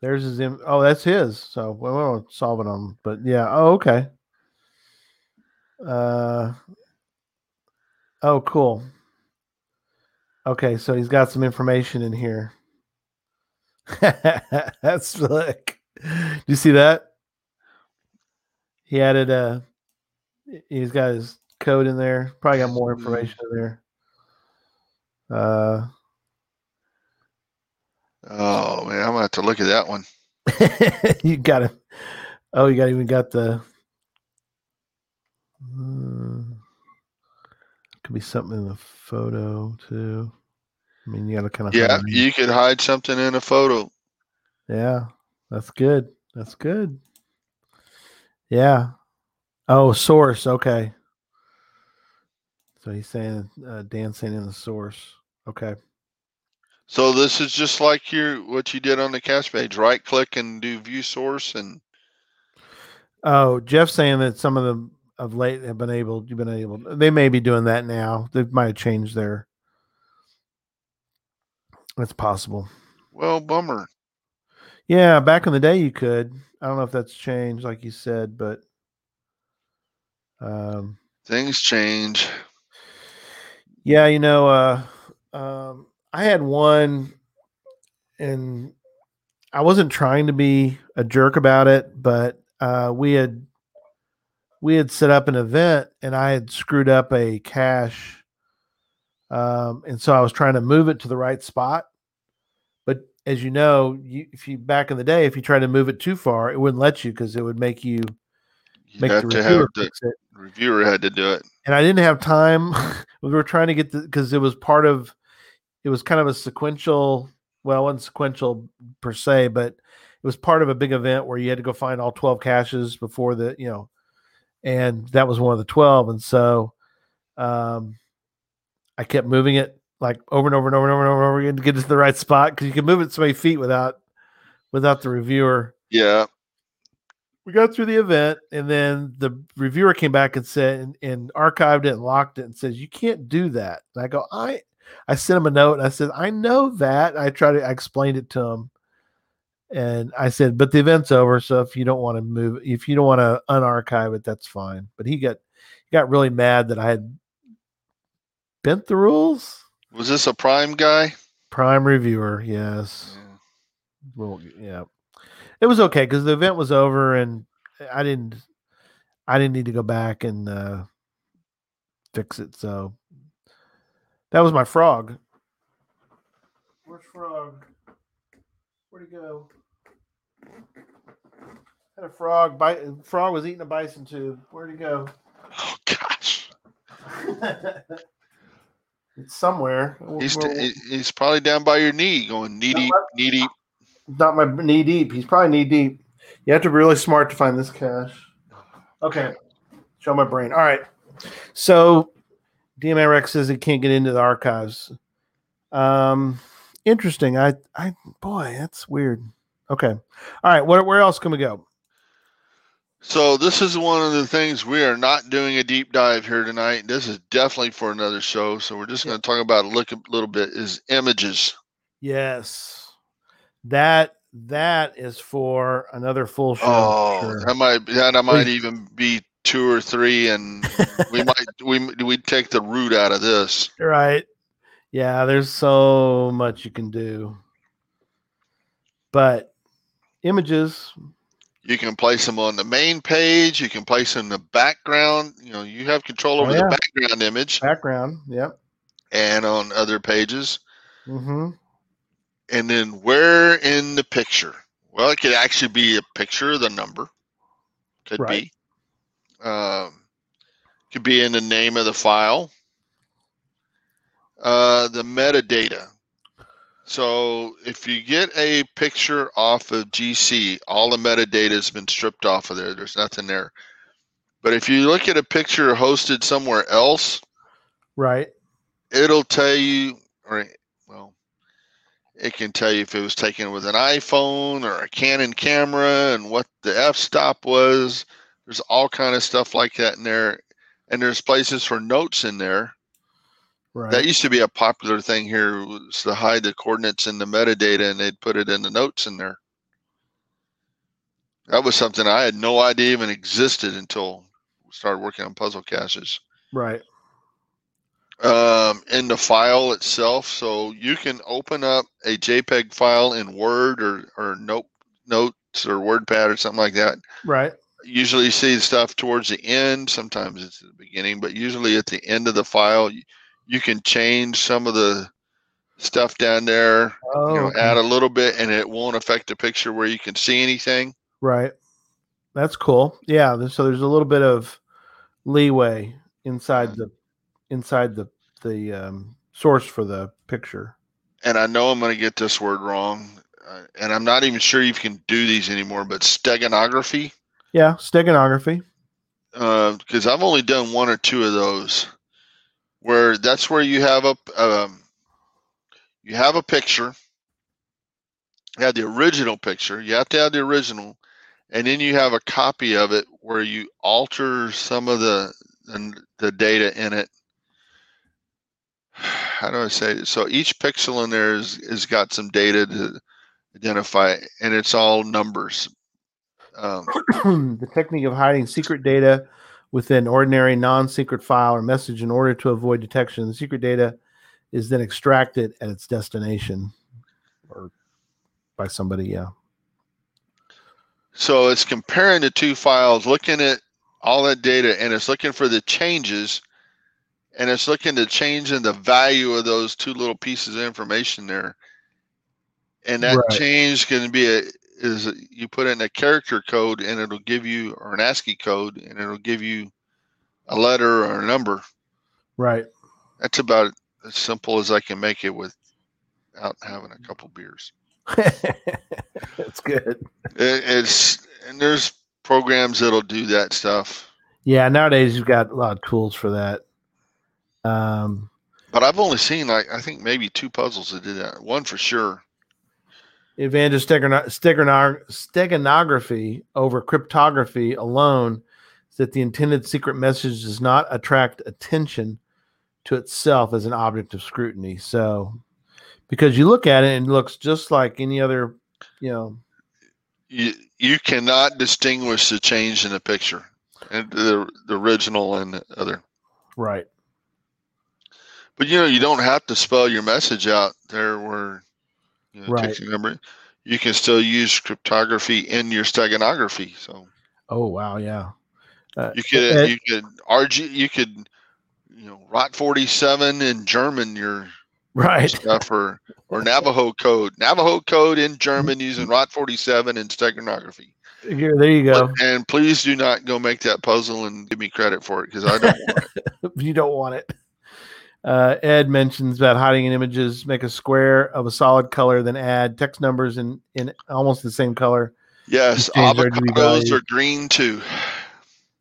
There's his. In, oh, that's his. So we won't solve it on. But yeah. Oh, okay. Uh. Oh, cool. Okay, so he's got some information in here. that's slick. Do you see that? He added a. He's got his code in there. Probably got more information in there. Uh. Oh man, I'm gonna have to look at that one. you got it. Oh, you got even got the. Uh, could be something in the photo too. I mean, you got to kind of. Yeah, you could hide something in a photo. Yeah, that's good. That's good. Yeah. Oh, source. Okay. So he's saying, uh, Dan saying in the source. Okay. So this is just like your what you did on the cache page. Right click and do view source and Oh, Jeff's saying that some of them of late have been able, you've been able, they may be doing that now. They might have changed their. that's possible. well, bummer. Yeah, back in the day you could. I don't know if that's changed, like you said, but um, Things change. yeah, you know, uh, um, I had one, and I wasn't trying to be a jerk about it, but uh, we had we had set up an event, and I had screwed up a cache, um, and so I was trying to move it to the right spot. But as you know, you, if you back in the day, if you tried to move it too far, it wouldn't let you because it would make you You make the to reviewer have the fix it. reviewer had to do it. and I didn't have time. we were trying to get the because it was part of it was kind of a sequential. Well, wasn't sequential per se, but it was part of a big event where you had to go find all twelve caches before the you know, and that was one of the twelve. And so, um, I kept moving it like over and over and over and over and over, and over again to get it to the right spot because you can move it so many feet without without the reviewer Yeah. we got through the event and then the reviewer came back and said and, and archived it and locked it and says you can't do that and i go i i sent him a note and i said i know that i tried to i explained it to him and i said but the event's over so if you don't want to move if you don't want to unarchive it that's fine but he got he got really mad that i had bent the rules Was this a prime guy? prime reviewer yes Yeah. well, yeah, it was okay because the event was over and I didn't, I didn't need to go back and uh, fix it. So that was my frog. Where's frog? Where'd he go? Had a frog. Bi- frog was eating a bison tube. Where'd he go? Oh gosh. it's somewhere. He's Well, he- he's probably down by your knee, going knee deep, knee deep. not my knee deep. He's probably knee deep. You have to be really smart to find this cache. Okay. Show my brain. All right. So DMA Rex says he can't get into the archives. Um interesting. I I boy, that's weird. Okay. All right. Where where else can we go? So this is one of the things we are not doing a deep dive here tonight. This is definitely for another show. So we're just going to talk about a look a little bit is images. Yes. That that is for another full show. Oh, sure. that might that might even be two or three, and we might we we take the root out of this. Right. Yeah, there's so much you can do. But images, You can place them on the main page. You can place them in the background. You know, you have control Oh, over yeah. the background image background. Yep. and on other pages. Mm-hmm. And then where in the picture? Well, it could actually be a picture of the number. Could Right. be. Um, could be in the name of the file. Uh, the metadata. So if you get a picture off of GC, all the metadata has been stripped off of there. There's nothing there. But if you look at a picture hosted somewhere else, Right. it'll tell you, or well, it can tell you if it was taken with an iPhone or a Canon camera and what the f-stop was. There's all kind of stuff like that in there, and there's places for notes in there. Right. That used to be a popular thing here was to hide the coordinates in the metadata, and they'd put it in the notes in there. That was something I had no idea even existed until we started working on puzzle caches right. um, in the file itself. So you can open up a JPEG file in Word or, or Note Notes or WordPad or something like that. Right. Usually you see stuff towards the end. Sometimes it's at the beginning, but usually at the end of the file, you, you can change some of the stuff down there. Oh, You know, okay. add a little bit, and it won't affect the picture where you can see anything. right. That's cool. Yeah. So there's a little bit of leeway inside the inside the the um, source for the picture. And I know I'm going to get this word wrong, uh, and I'm not even sure you can do these anymore. But steganography. Yeah. Steganography. because I've only done one or two of those, where that's where you have a um, you have a picture, you have the original picture. You have to have the original, and then you have a copy of it where you alter some of the the, the data in it. How do I say it? So each pixel in there is is got some data to identify, and it's all numbers. Um, the technique of hiding secret data within ordinary non-secret file or message in order to avoid detection. The secret data is then extracted at its destination or by somebody. Yeah. So it's comparing the two files, looking at all that data, and it's looking for the changes, and it's looking to change in the value of those two little pieces of information there. And that Right. change can be a is you put in a character code, and it'll give you or an ASCII code, and it'll give you a letter or a number. Right. That's about as simple as I can make it without having a couple beers. That's good. It, it's and there's programs that'll do that stuff. Yeah. Nowadays, you've got a lot of tools for that. Um, But I've only seen like I think maybe two puzzles that did that. One for sure. Advantage of steganog- steganog- steganography over cryptography alone is that the intended secret message does not attract attention to itself as an object of scrutiny. So, because you look at it and it looks just like any other, you know, You you cannot distinguish the change in the picture, and the the original and the other. right. But you know you don't have to spell your message out there where you know, Right. number. You can still use cryptography in your steganography. So Oh wow, yeah. Uh, you could you could RG you could you know Rot forty seven in German your right. stuff or or Navajo code. Navajo code in German using Rot 47 and steganography. Here, there you go. And please do not go make that puzzle and give me credit for it because I don't want it. you don't want it. Uh, Ed mentions about hiding in images. Make a square of a solid color, then add text numbers in in almost the same color. Yes, avocados are green too.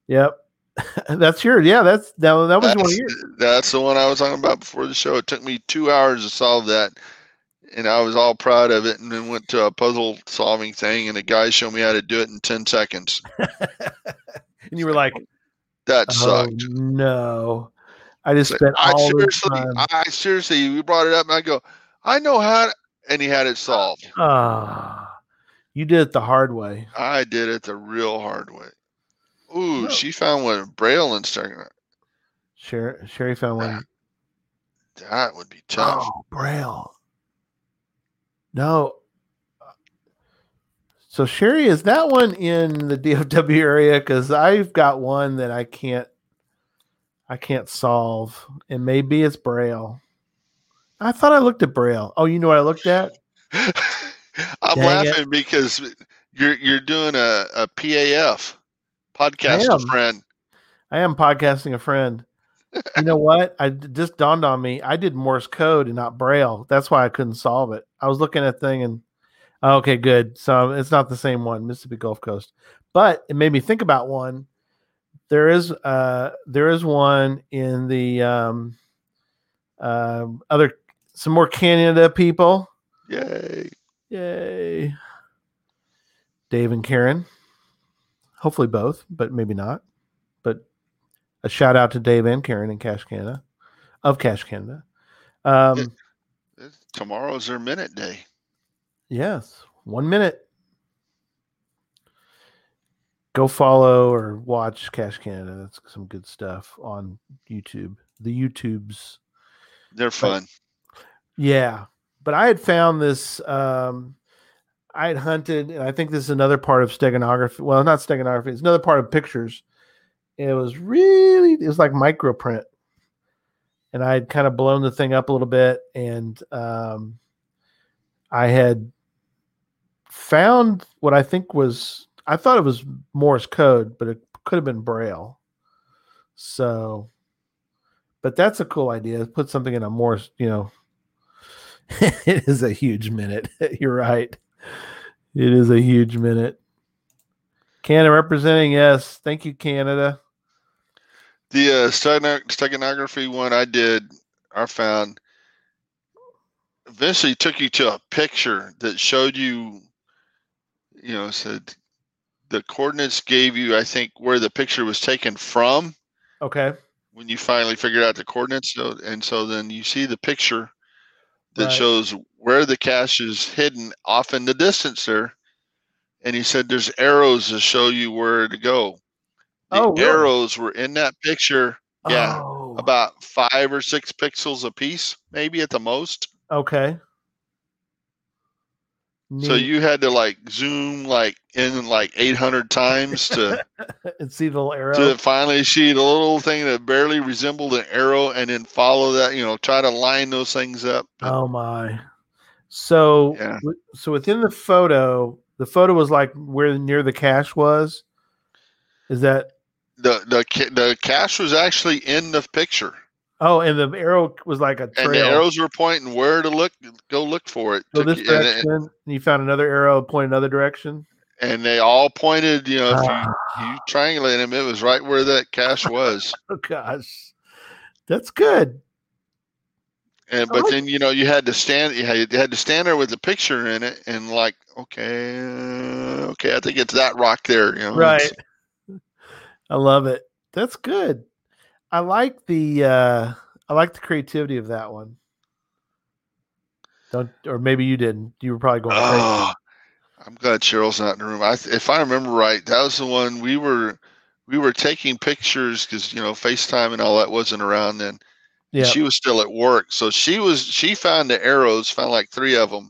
Yep, that's your yeah. That's that. That was one of yours. that's the one I was talking about before the show. It took me two hours to solve that. and I was all proud of it. And then went to a puzzle solving thing, and the guy showed me how to do it in ten seconds. and you were like, That "Oh sucked. no!" I just spent I all this seriously, time. I seriously, you brought it up, and I go, I know how, to, and he had it solved. Ah, you did it the hard way. I did it the real hard way. Ooh, No. she found one braille and. Sherry, Sherry found one. That would be tough. Oh, Braille. No. So Sherry, is that one in the DFW area? Because I've got one that I can't, I can't solve, and maybe it's Braille. I thought I looked at Braille. Oh, you know what I looked at? I'm Dang it. laughing because you're you're doing a, a PAF podcast I a am. friend. I am podcasting a friend. You know what? I just dawned on me. I did Morse code and not Braille. That's why I couldn't solve it. I was looking at thing and okay, good. So it's not the same one, Mississippi Gulf Coast. But it made me think about one. There is uh there is one in the um um other some more Canada people. Yay. Yay. Dave and Karen. Hopefully both, but maybe not. But a shout out to Dave and Karen in Cash Canada of Cash Canada. Um, Tomorrow's their minute day. yes, one minute. Go follow or watch Cash Canada. That's some good stuff on YouTube. The YouTubes. They're fun. Yeah, but I had found this. Um, I had hunted, and I think this is another part of steganography. Well, not steganography; it's another part of pictures. It was really, it was like microprint, and I had kind of blown the thing up a little bit, and um, I had found what I think was. I thought it was Morse code, but it could have been Braille. So, but that's a cool idea. Put something in a Morse, you know, it is a huge minute. You're right. It is a huge minute. Canada representing, yes. Thank you, Canada. The uh, steganography one I did, I found eventually took you to a picture that showed you, you know, said the coordinates gave you, I think, where the picture was taken from Okay. when you finally figured out the coordinates. So, and so then you see the picture that Right. shows where the cache is hidden off in the distance there. And he said there's arrows to show you where to go. The Oh, really? arrows were in that picture Yeah, Oh, about five or six pixels a piece, maybe at the most. okay. So you had to like zoom like in like 800 times to and see the little arrow. to finally see the little thing that barely resembled an arrow, and then follow that. You know, try to line those things up. Oh my. So Yeah. so within the photo, the photo was like where near the cache was. Is that the the the cache was actually in the picture, oh and the arrow was like a trail. and the arrows were pointing where to look. Go look for it. so Took this you- and, direction, it- and you found another arrow point another direction. and they all pointed. You know, if you, you triangulate them, it was right where that cache was. oh gosh. That's good. And but like- then you know you had to stand you had, you had to stand there with the picture in it and like okay uh, okay I think it's that rock there you know Right. I love it. That's good. I like the uh I like the creativity of that one. Don't or maybe you didn't. You were probably going oh, I'm glad Cheryl's not in the room. I if I remember right that was the one we were we were taking pictures because you know FaceTime and all that wasn't around then. Yeah. She was still at work, so she was she found the arrows, found like three of them,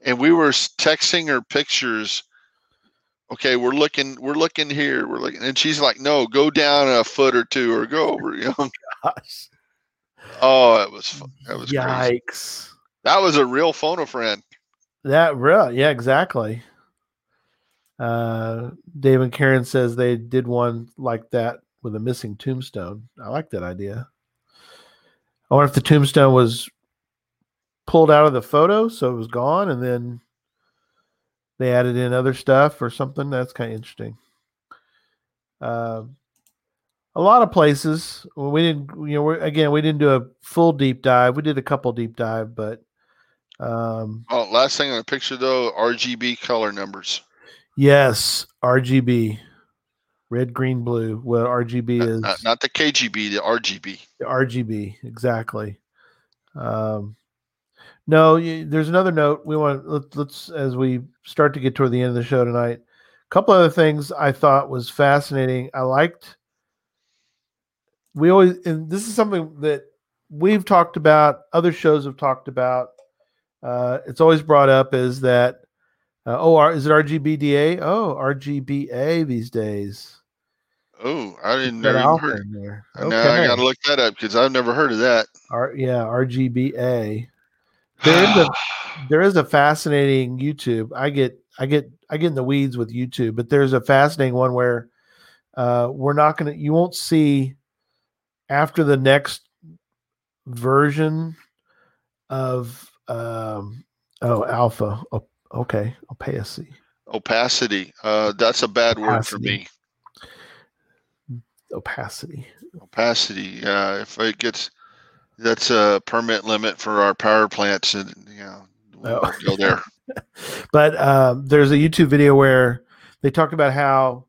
and we were texting her pictures. Okay, we're looking, we're looking here, we're looking, and she's like, "No, go down a foot or two, or go over." You know? Gosh. Oh, it was that was crazy. Yikes. That was a real phone a friend. That real yeah, exactly. Uh Dave and Karen says they did one like that with a missing tombstone. I like that idea. I wonder if the tombstone was pulled out of the photo, so it was gone, and then they added in other stuff or something. That's kind of interesting. Uh, a lot of places we didn't, you know, we're, again, we didn't do a full deep dive. We did a couple deep dive, but Um, Oh, last thing on the picture though, RGB color numbers. yes, RGB, red, green, blue. What RGB Not, is not, not the KGB, the RGB. The RGB exactly. Um, no, you, there's another note we want. Let, let's as we start to get toward the end of the show tonight. A couple other things I thought was fascinating. I liked. We always, and this is something that we've talked about. Other shows have talked about. Uh, it's always brought up is that. Uh, oh, R- is it RGBDA? Oh, RGBA these days. Oh, I didn't That never heard. in there. Now I gotta look that up because I've never heard of that. R, yeah, RGBA. There is a there is a fascinating YouTube. I get I get I get in the weeds with YouTube, but there's a fascinating one where uh, we're not gonna you won't see after the next version of um, oh alpha. Oh, okay, opacity. Opacity. Uh, that's a bad word for me. Opacity. Opacity. Yeah, if it gets, that's a permit limit for our power plants, and you know, we Oh. go there. but um, there's a YouTube video where they talked about how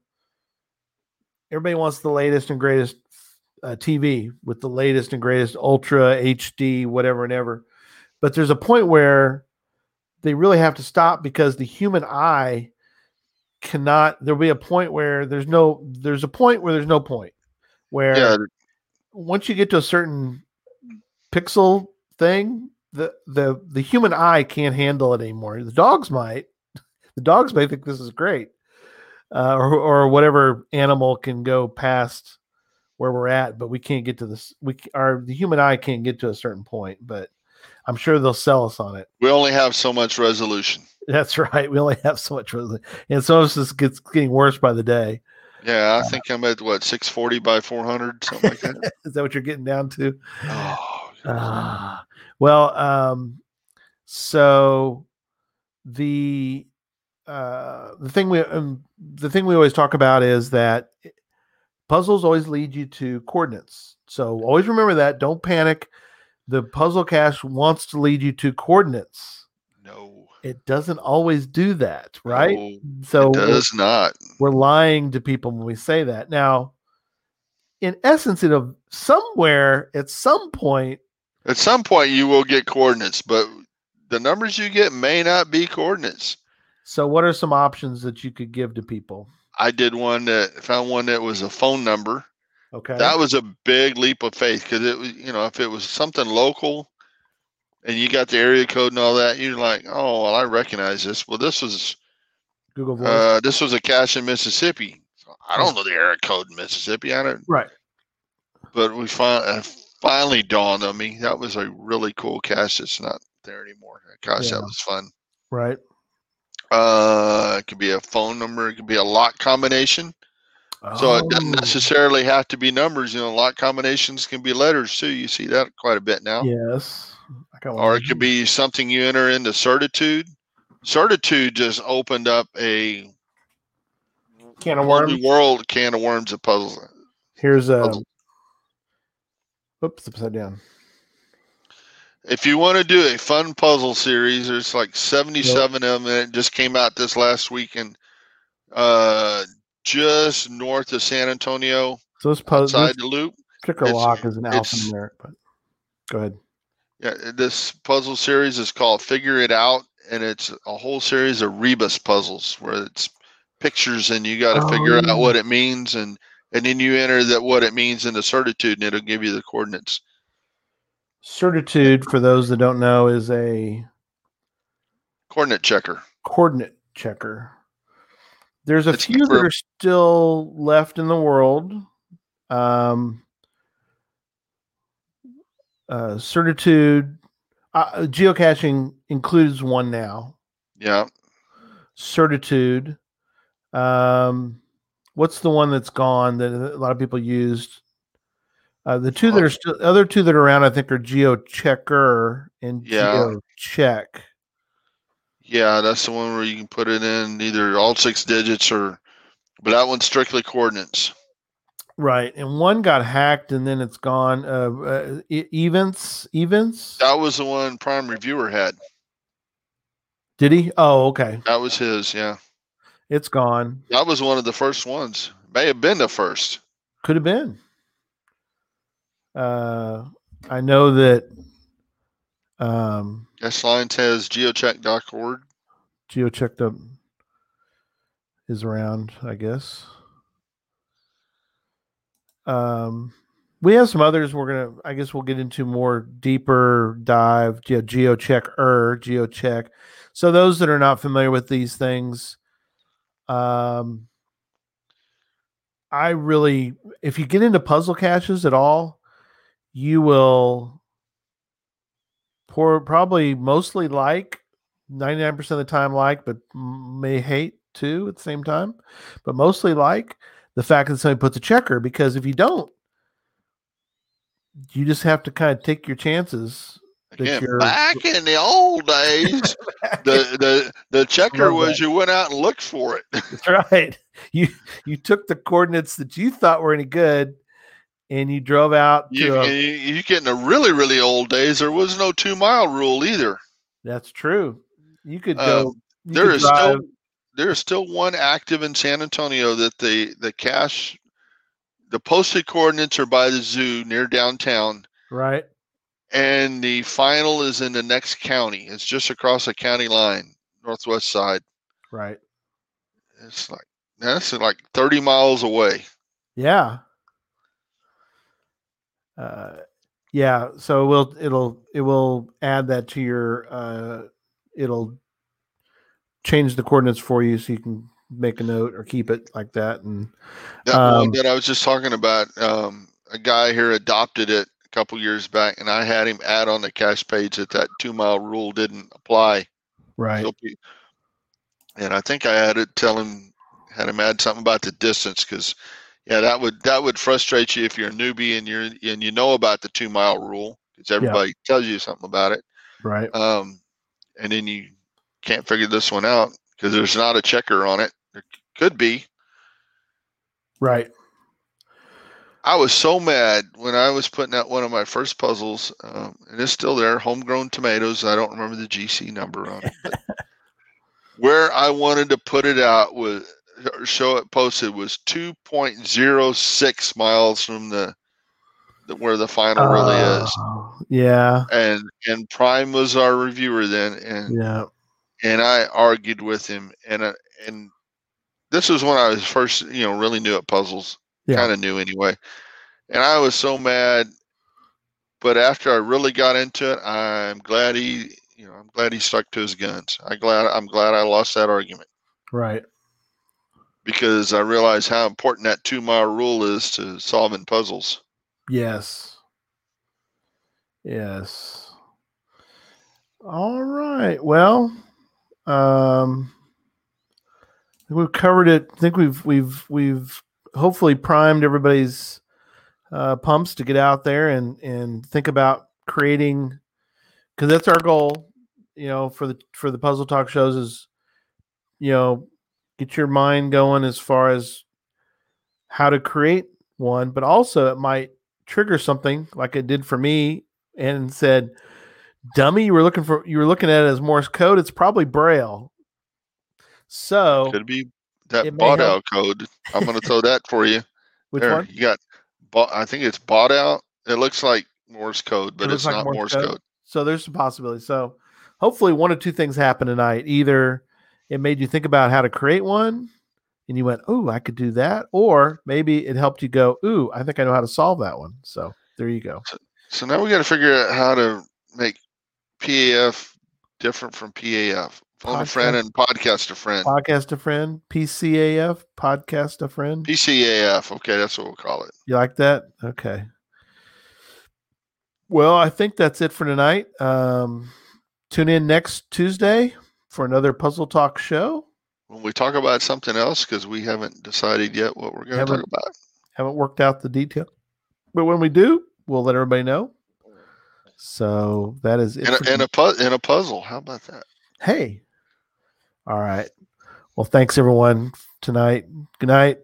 everybody wants the latest and greatest uh, TV with the latest and greatest ultra HD, whatever and ever. But there's a point where they really have to stop because the human eye cannot. There'll be a point where there's no. There's a point where there's no point where Yeah, once you get to a certain pixel thing, the the the human eye can't handle it anymore. The dogs might. The dogs may think this is great, uh, or or whatever animal can go past where we're at, but we can't get to this. We are the human eye can't get to a certain point, but I'm sure they'll sell us on it. we only have so much resolution. That's right. We only have so much, resolution. and some of this gets getting worse by the day. Yeah, I think I'm at what 640 by 400, something like that. Is that what you're getting down to? oh, Ah, well, um, so the uh, the thing we um, the thing we always talk about is that puzzles always lead you to coordinates. So always remember that. Don't panic. The puzzle cache wants to lead you to coordinates. no, It doesn't always do that, right? no, so it we're- does not. we're lying to people when we say that. Now, in essence, it'll somewhere at some point At some point, you will get coordinates, but the numbers you get may not be coordinates. So, what are some options that you could give to people? I did one that found one that was a phone number. Okay. That was a big leap of faith because it was, you know, if it was something local and you got the area code and all that, you're like, oh, well, I recognize this. Well, this was Google Voice. uh, this was a cache in Mississippi. I don't know the area code in Mississippi. I don't, right. but we fin- uh, finally dawned on me that was a really cool cache It's not there anymore. Gosh, Yeah. that was fun. Right. Uh, it could be a phone number. It could be a lock combination. So it doesn't Oh, necessarily have to be numbers. You know, lock combinations can be letters too. You see that quite a bit now. Yes. Or it could be something you enter into Certitude. Certitude just opened up a can of worms. world can of worms of puzzles. Here's a. Puzzle. Oops, upside down. If you want to do a fun puzzle series, there's like 77 of them, and it just came out this last week in uh, just north of San Antonio, So this puzzle, outside this the loop. it's- lock is an it's- alphanumeric, but go ahead. Yeah, this puzzle series is called Figure It Out, and it's a whole series of rebus puzzles where it's pictures, and you got to figure Oh. out what it means, and and then you enter that what it means into Certitude, and it'll give you the coordinates. Certitude, for those that don't know, is a Coordinate checker. coordinate checker. There's a It's few that are still left in the world. Um, uh, certitude, uh, geocaching includes one now. Yeah, Certitude. Um, what's the one that's gone that a lot of people used? Uh, the two that are still, other two that are around, I think, are GeoChecker and Yeah. GeoCheck. yeah, that's the one where you can put it in either all six digits or, but that one's strictly coordinates. Right, and one got hacked, and then it's gone. Uh, uh events, events. That was the one Prime Reviewer had. Did he? Oh, okay. That was his. Yeah, It's gone. that was one of the first ones. May have been the first. Could have been. Uh, I know that um, line says geocheck.org. GeoChecked up is around, I guess. Um, we have some others. We're gonna, I guess, we'll get into more deeper dive. Yeah, GeoChecker, GeoCheck. So those that are not familiar with these things, um, I really, if you get into puzzle caches at all, you will pour probably mostly like 99% of the time like, but may hate too at the same time, but mostly like the fact that somebody puts a checker because if you don't, you just have to kind of take your chances. Again, back in the old days, the the the checker was you went out and looked for it. That's right. You you took the coordinates that you thought were any good, and you drove out to. You, a- you, you get in the really really old days. There was no two mile rule either. that's true. You could Uh, go. you There could is still there is still one active in San Antonio that the the cache the posted coordinates are by the zoo near downtown, right. And the final is in the next county. It's just across the county line, northwest side. Right. It's like that's like thirty miles away. Yeah. Uh, yeah. So we'll it'll it will add that to your uh, it'll change the coordinates for you so you can make a note or keep it like that and That Um, that I was just talking about, um, a guy here adopted it couple years back, and I had him add on the cache page that that two mile rule didn't apply. right. And I think I had it tell him had him add something about the distance because yeah, that would that would frustrate you if you're a newbie and you're and you know about the two mile rule because everybody tells you something about it. Right. Um, and then you can't figure this one out because there's not a checker on it. There could be. Right. I was so mad when I was putting out one of my first puzzles, um, and it's still there, homegrown tomatoes. I don't remember the GC number on it. But where I wanted to put it out was or show it posted was 2.06 miles from the, the where the final really is. Oh, Yeah. And and Prime was our reviewer then, and Yeah. and I argued with him, and uh, and this was when I was first, you know, really new at puzzles, Yeah. kind of new anyway, and I was so mad. But after I really got into it, I'm glad he, you know, I'm glad he stuck to his guns. I glad I'm glad I lost that argument Right. because I realized how important that two mile rule is to solving puzzles. Yes. Yes. All right. Well, um, we've covered it. I think we've we've we've hopefully primed everybody's uh, pumps to get out there and and think about creating because that's our goal. You know, for the for the puzzle talk shows is you know get your mind going as far as how to create one, but also it might trigger something like it did for me and said, "Dummy, you were looking for you were looking at it as Morse code. It's probably Braille." So, Could be that Baudot code. I'm going to throw that for you. which there, one? you got. Bought, I think it's Baudot. It looks like Morse code, but It it's like not Morse code. So there's some possibility. So hopefully one or two things happen tonight. Either it made you think about how to create one and you went, "Oh, I could do that," or maybe it helped you go, "Ooh, I think I know how to solve that one." So there you go. So now we got to figure out how to make PAF different from PAF. Phone a friend Podcast. and podcast a friend. Podcast a friend, PCAF, podcast a friend. PCAF. Okay, that's what we'll call it. You like that? Okay. Well, I think that's it for tonight. Um, tune in next Tuesday for another Puzzle Talk show. When we talk about something else, because we haven't decided yet what we're going to talk about. Haven't worked out the detail, but when we do, we'll let everybody know. So that is it. In for a, in a pu- in a puzzle. How about that? hey. All right. Well, thanks everyone tonight. Good night.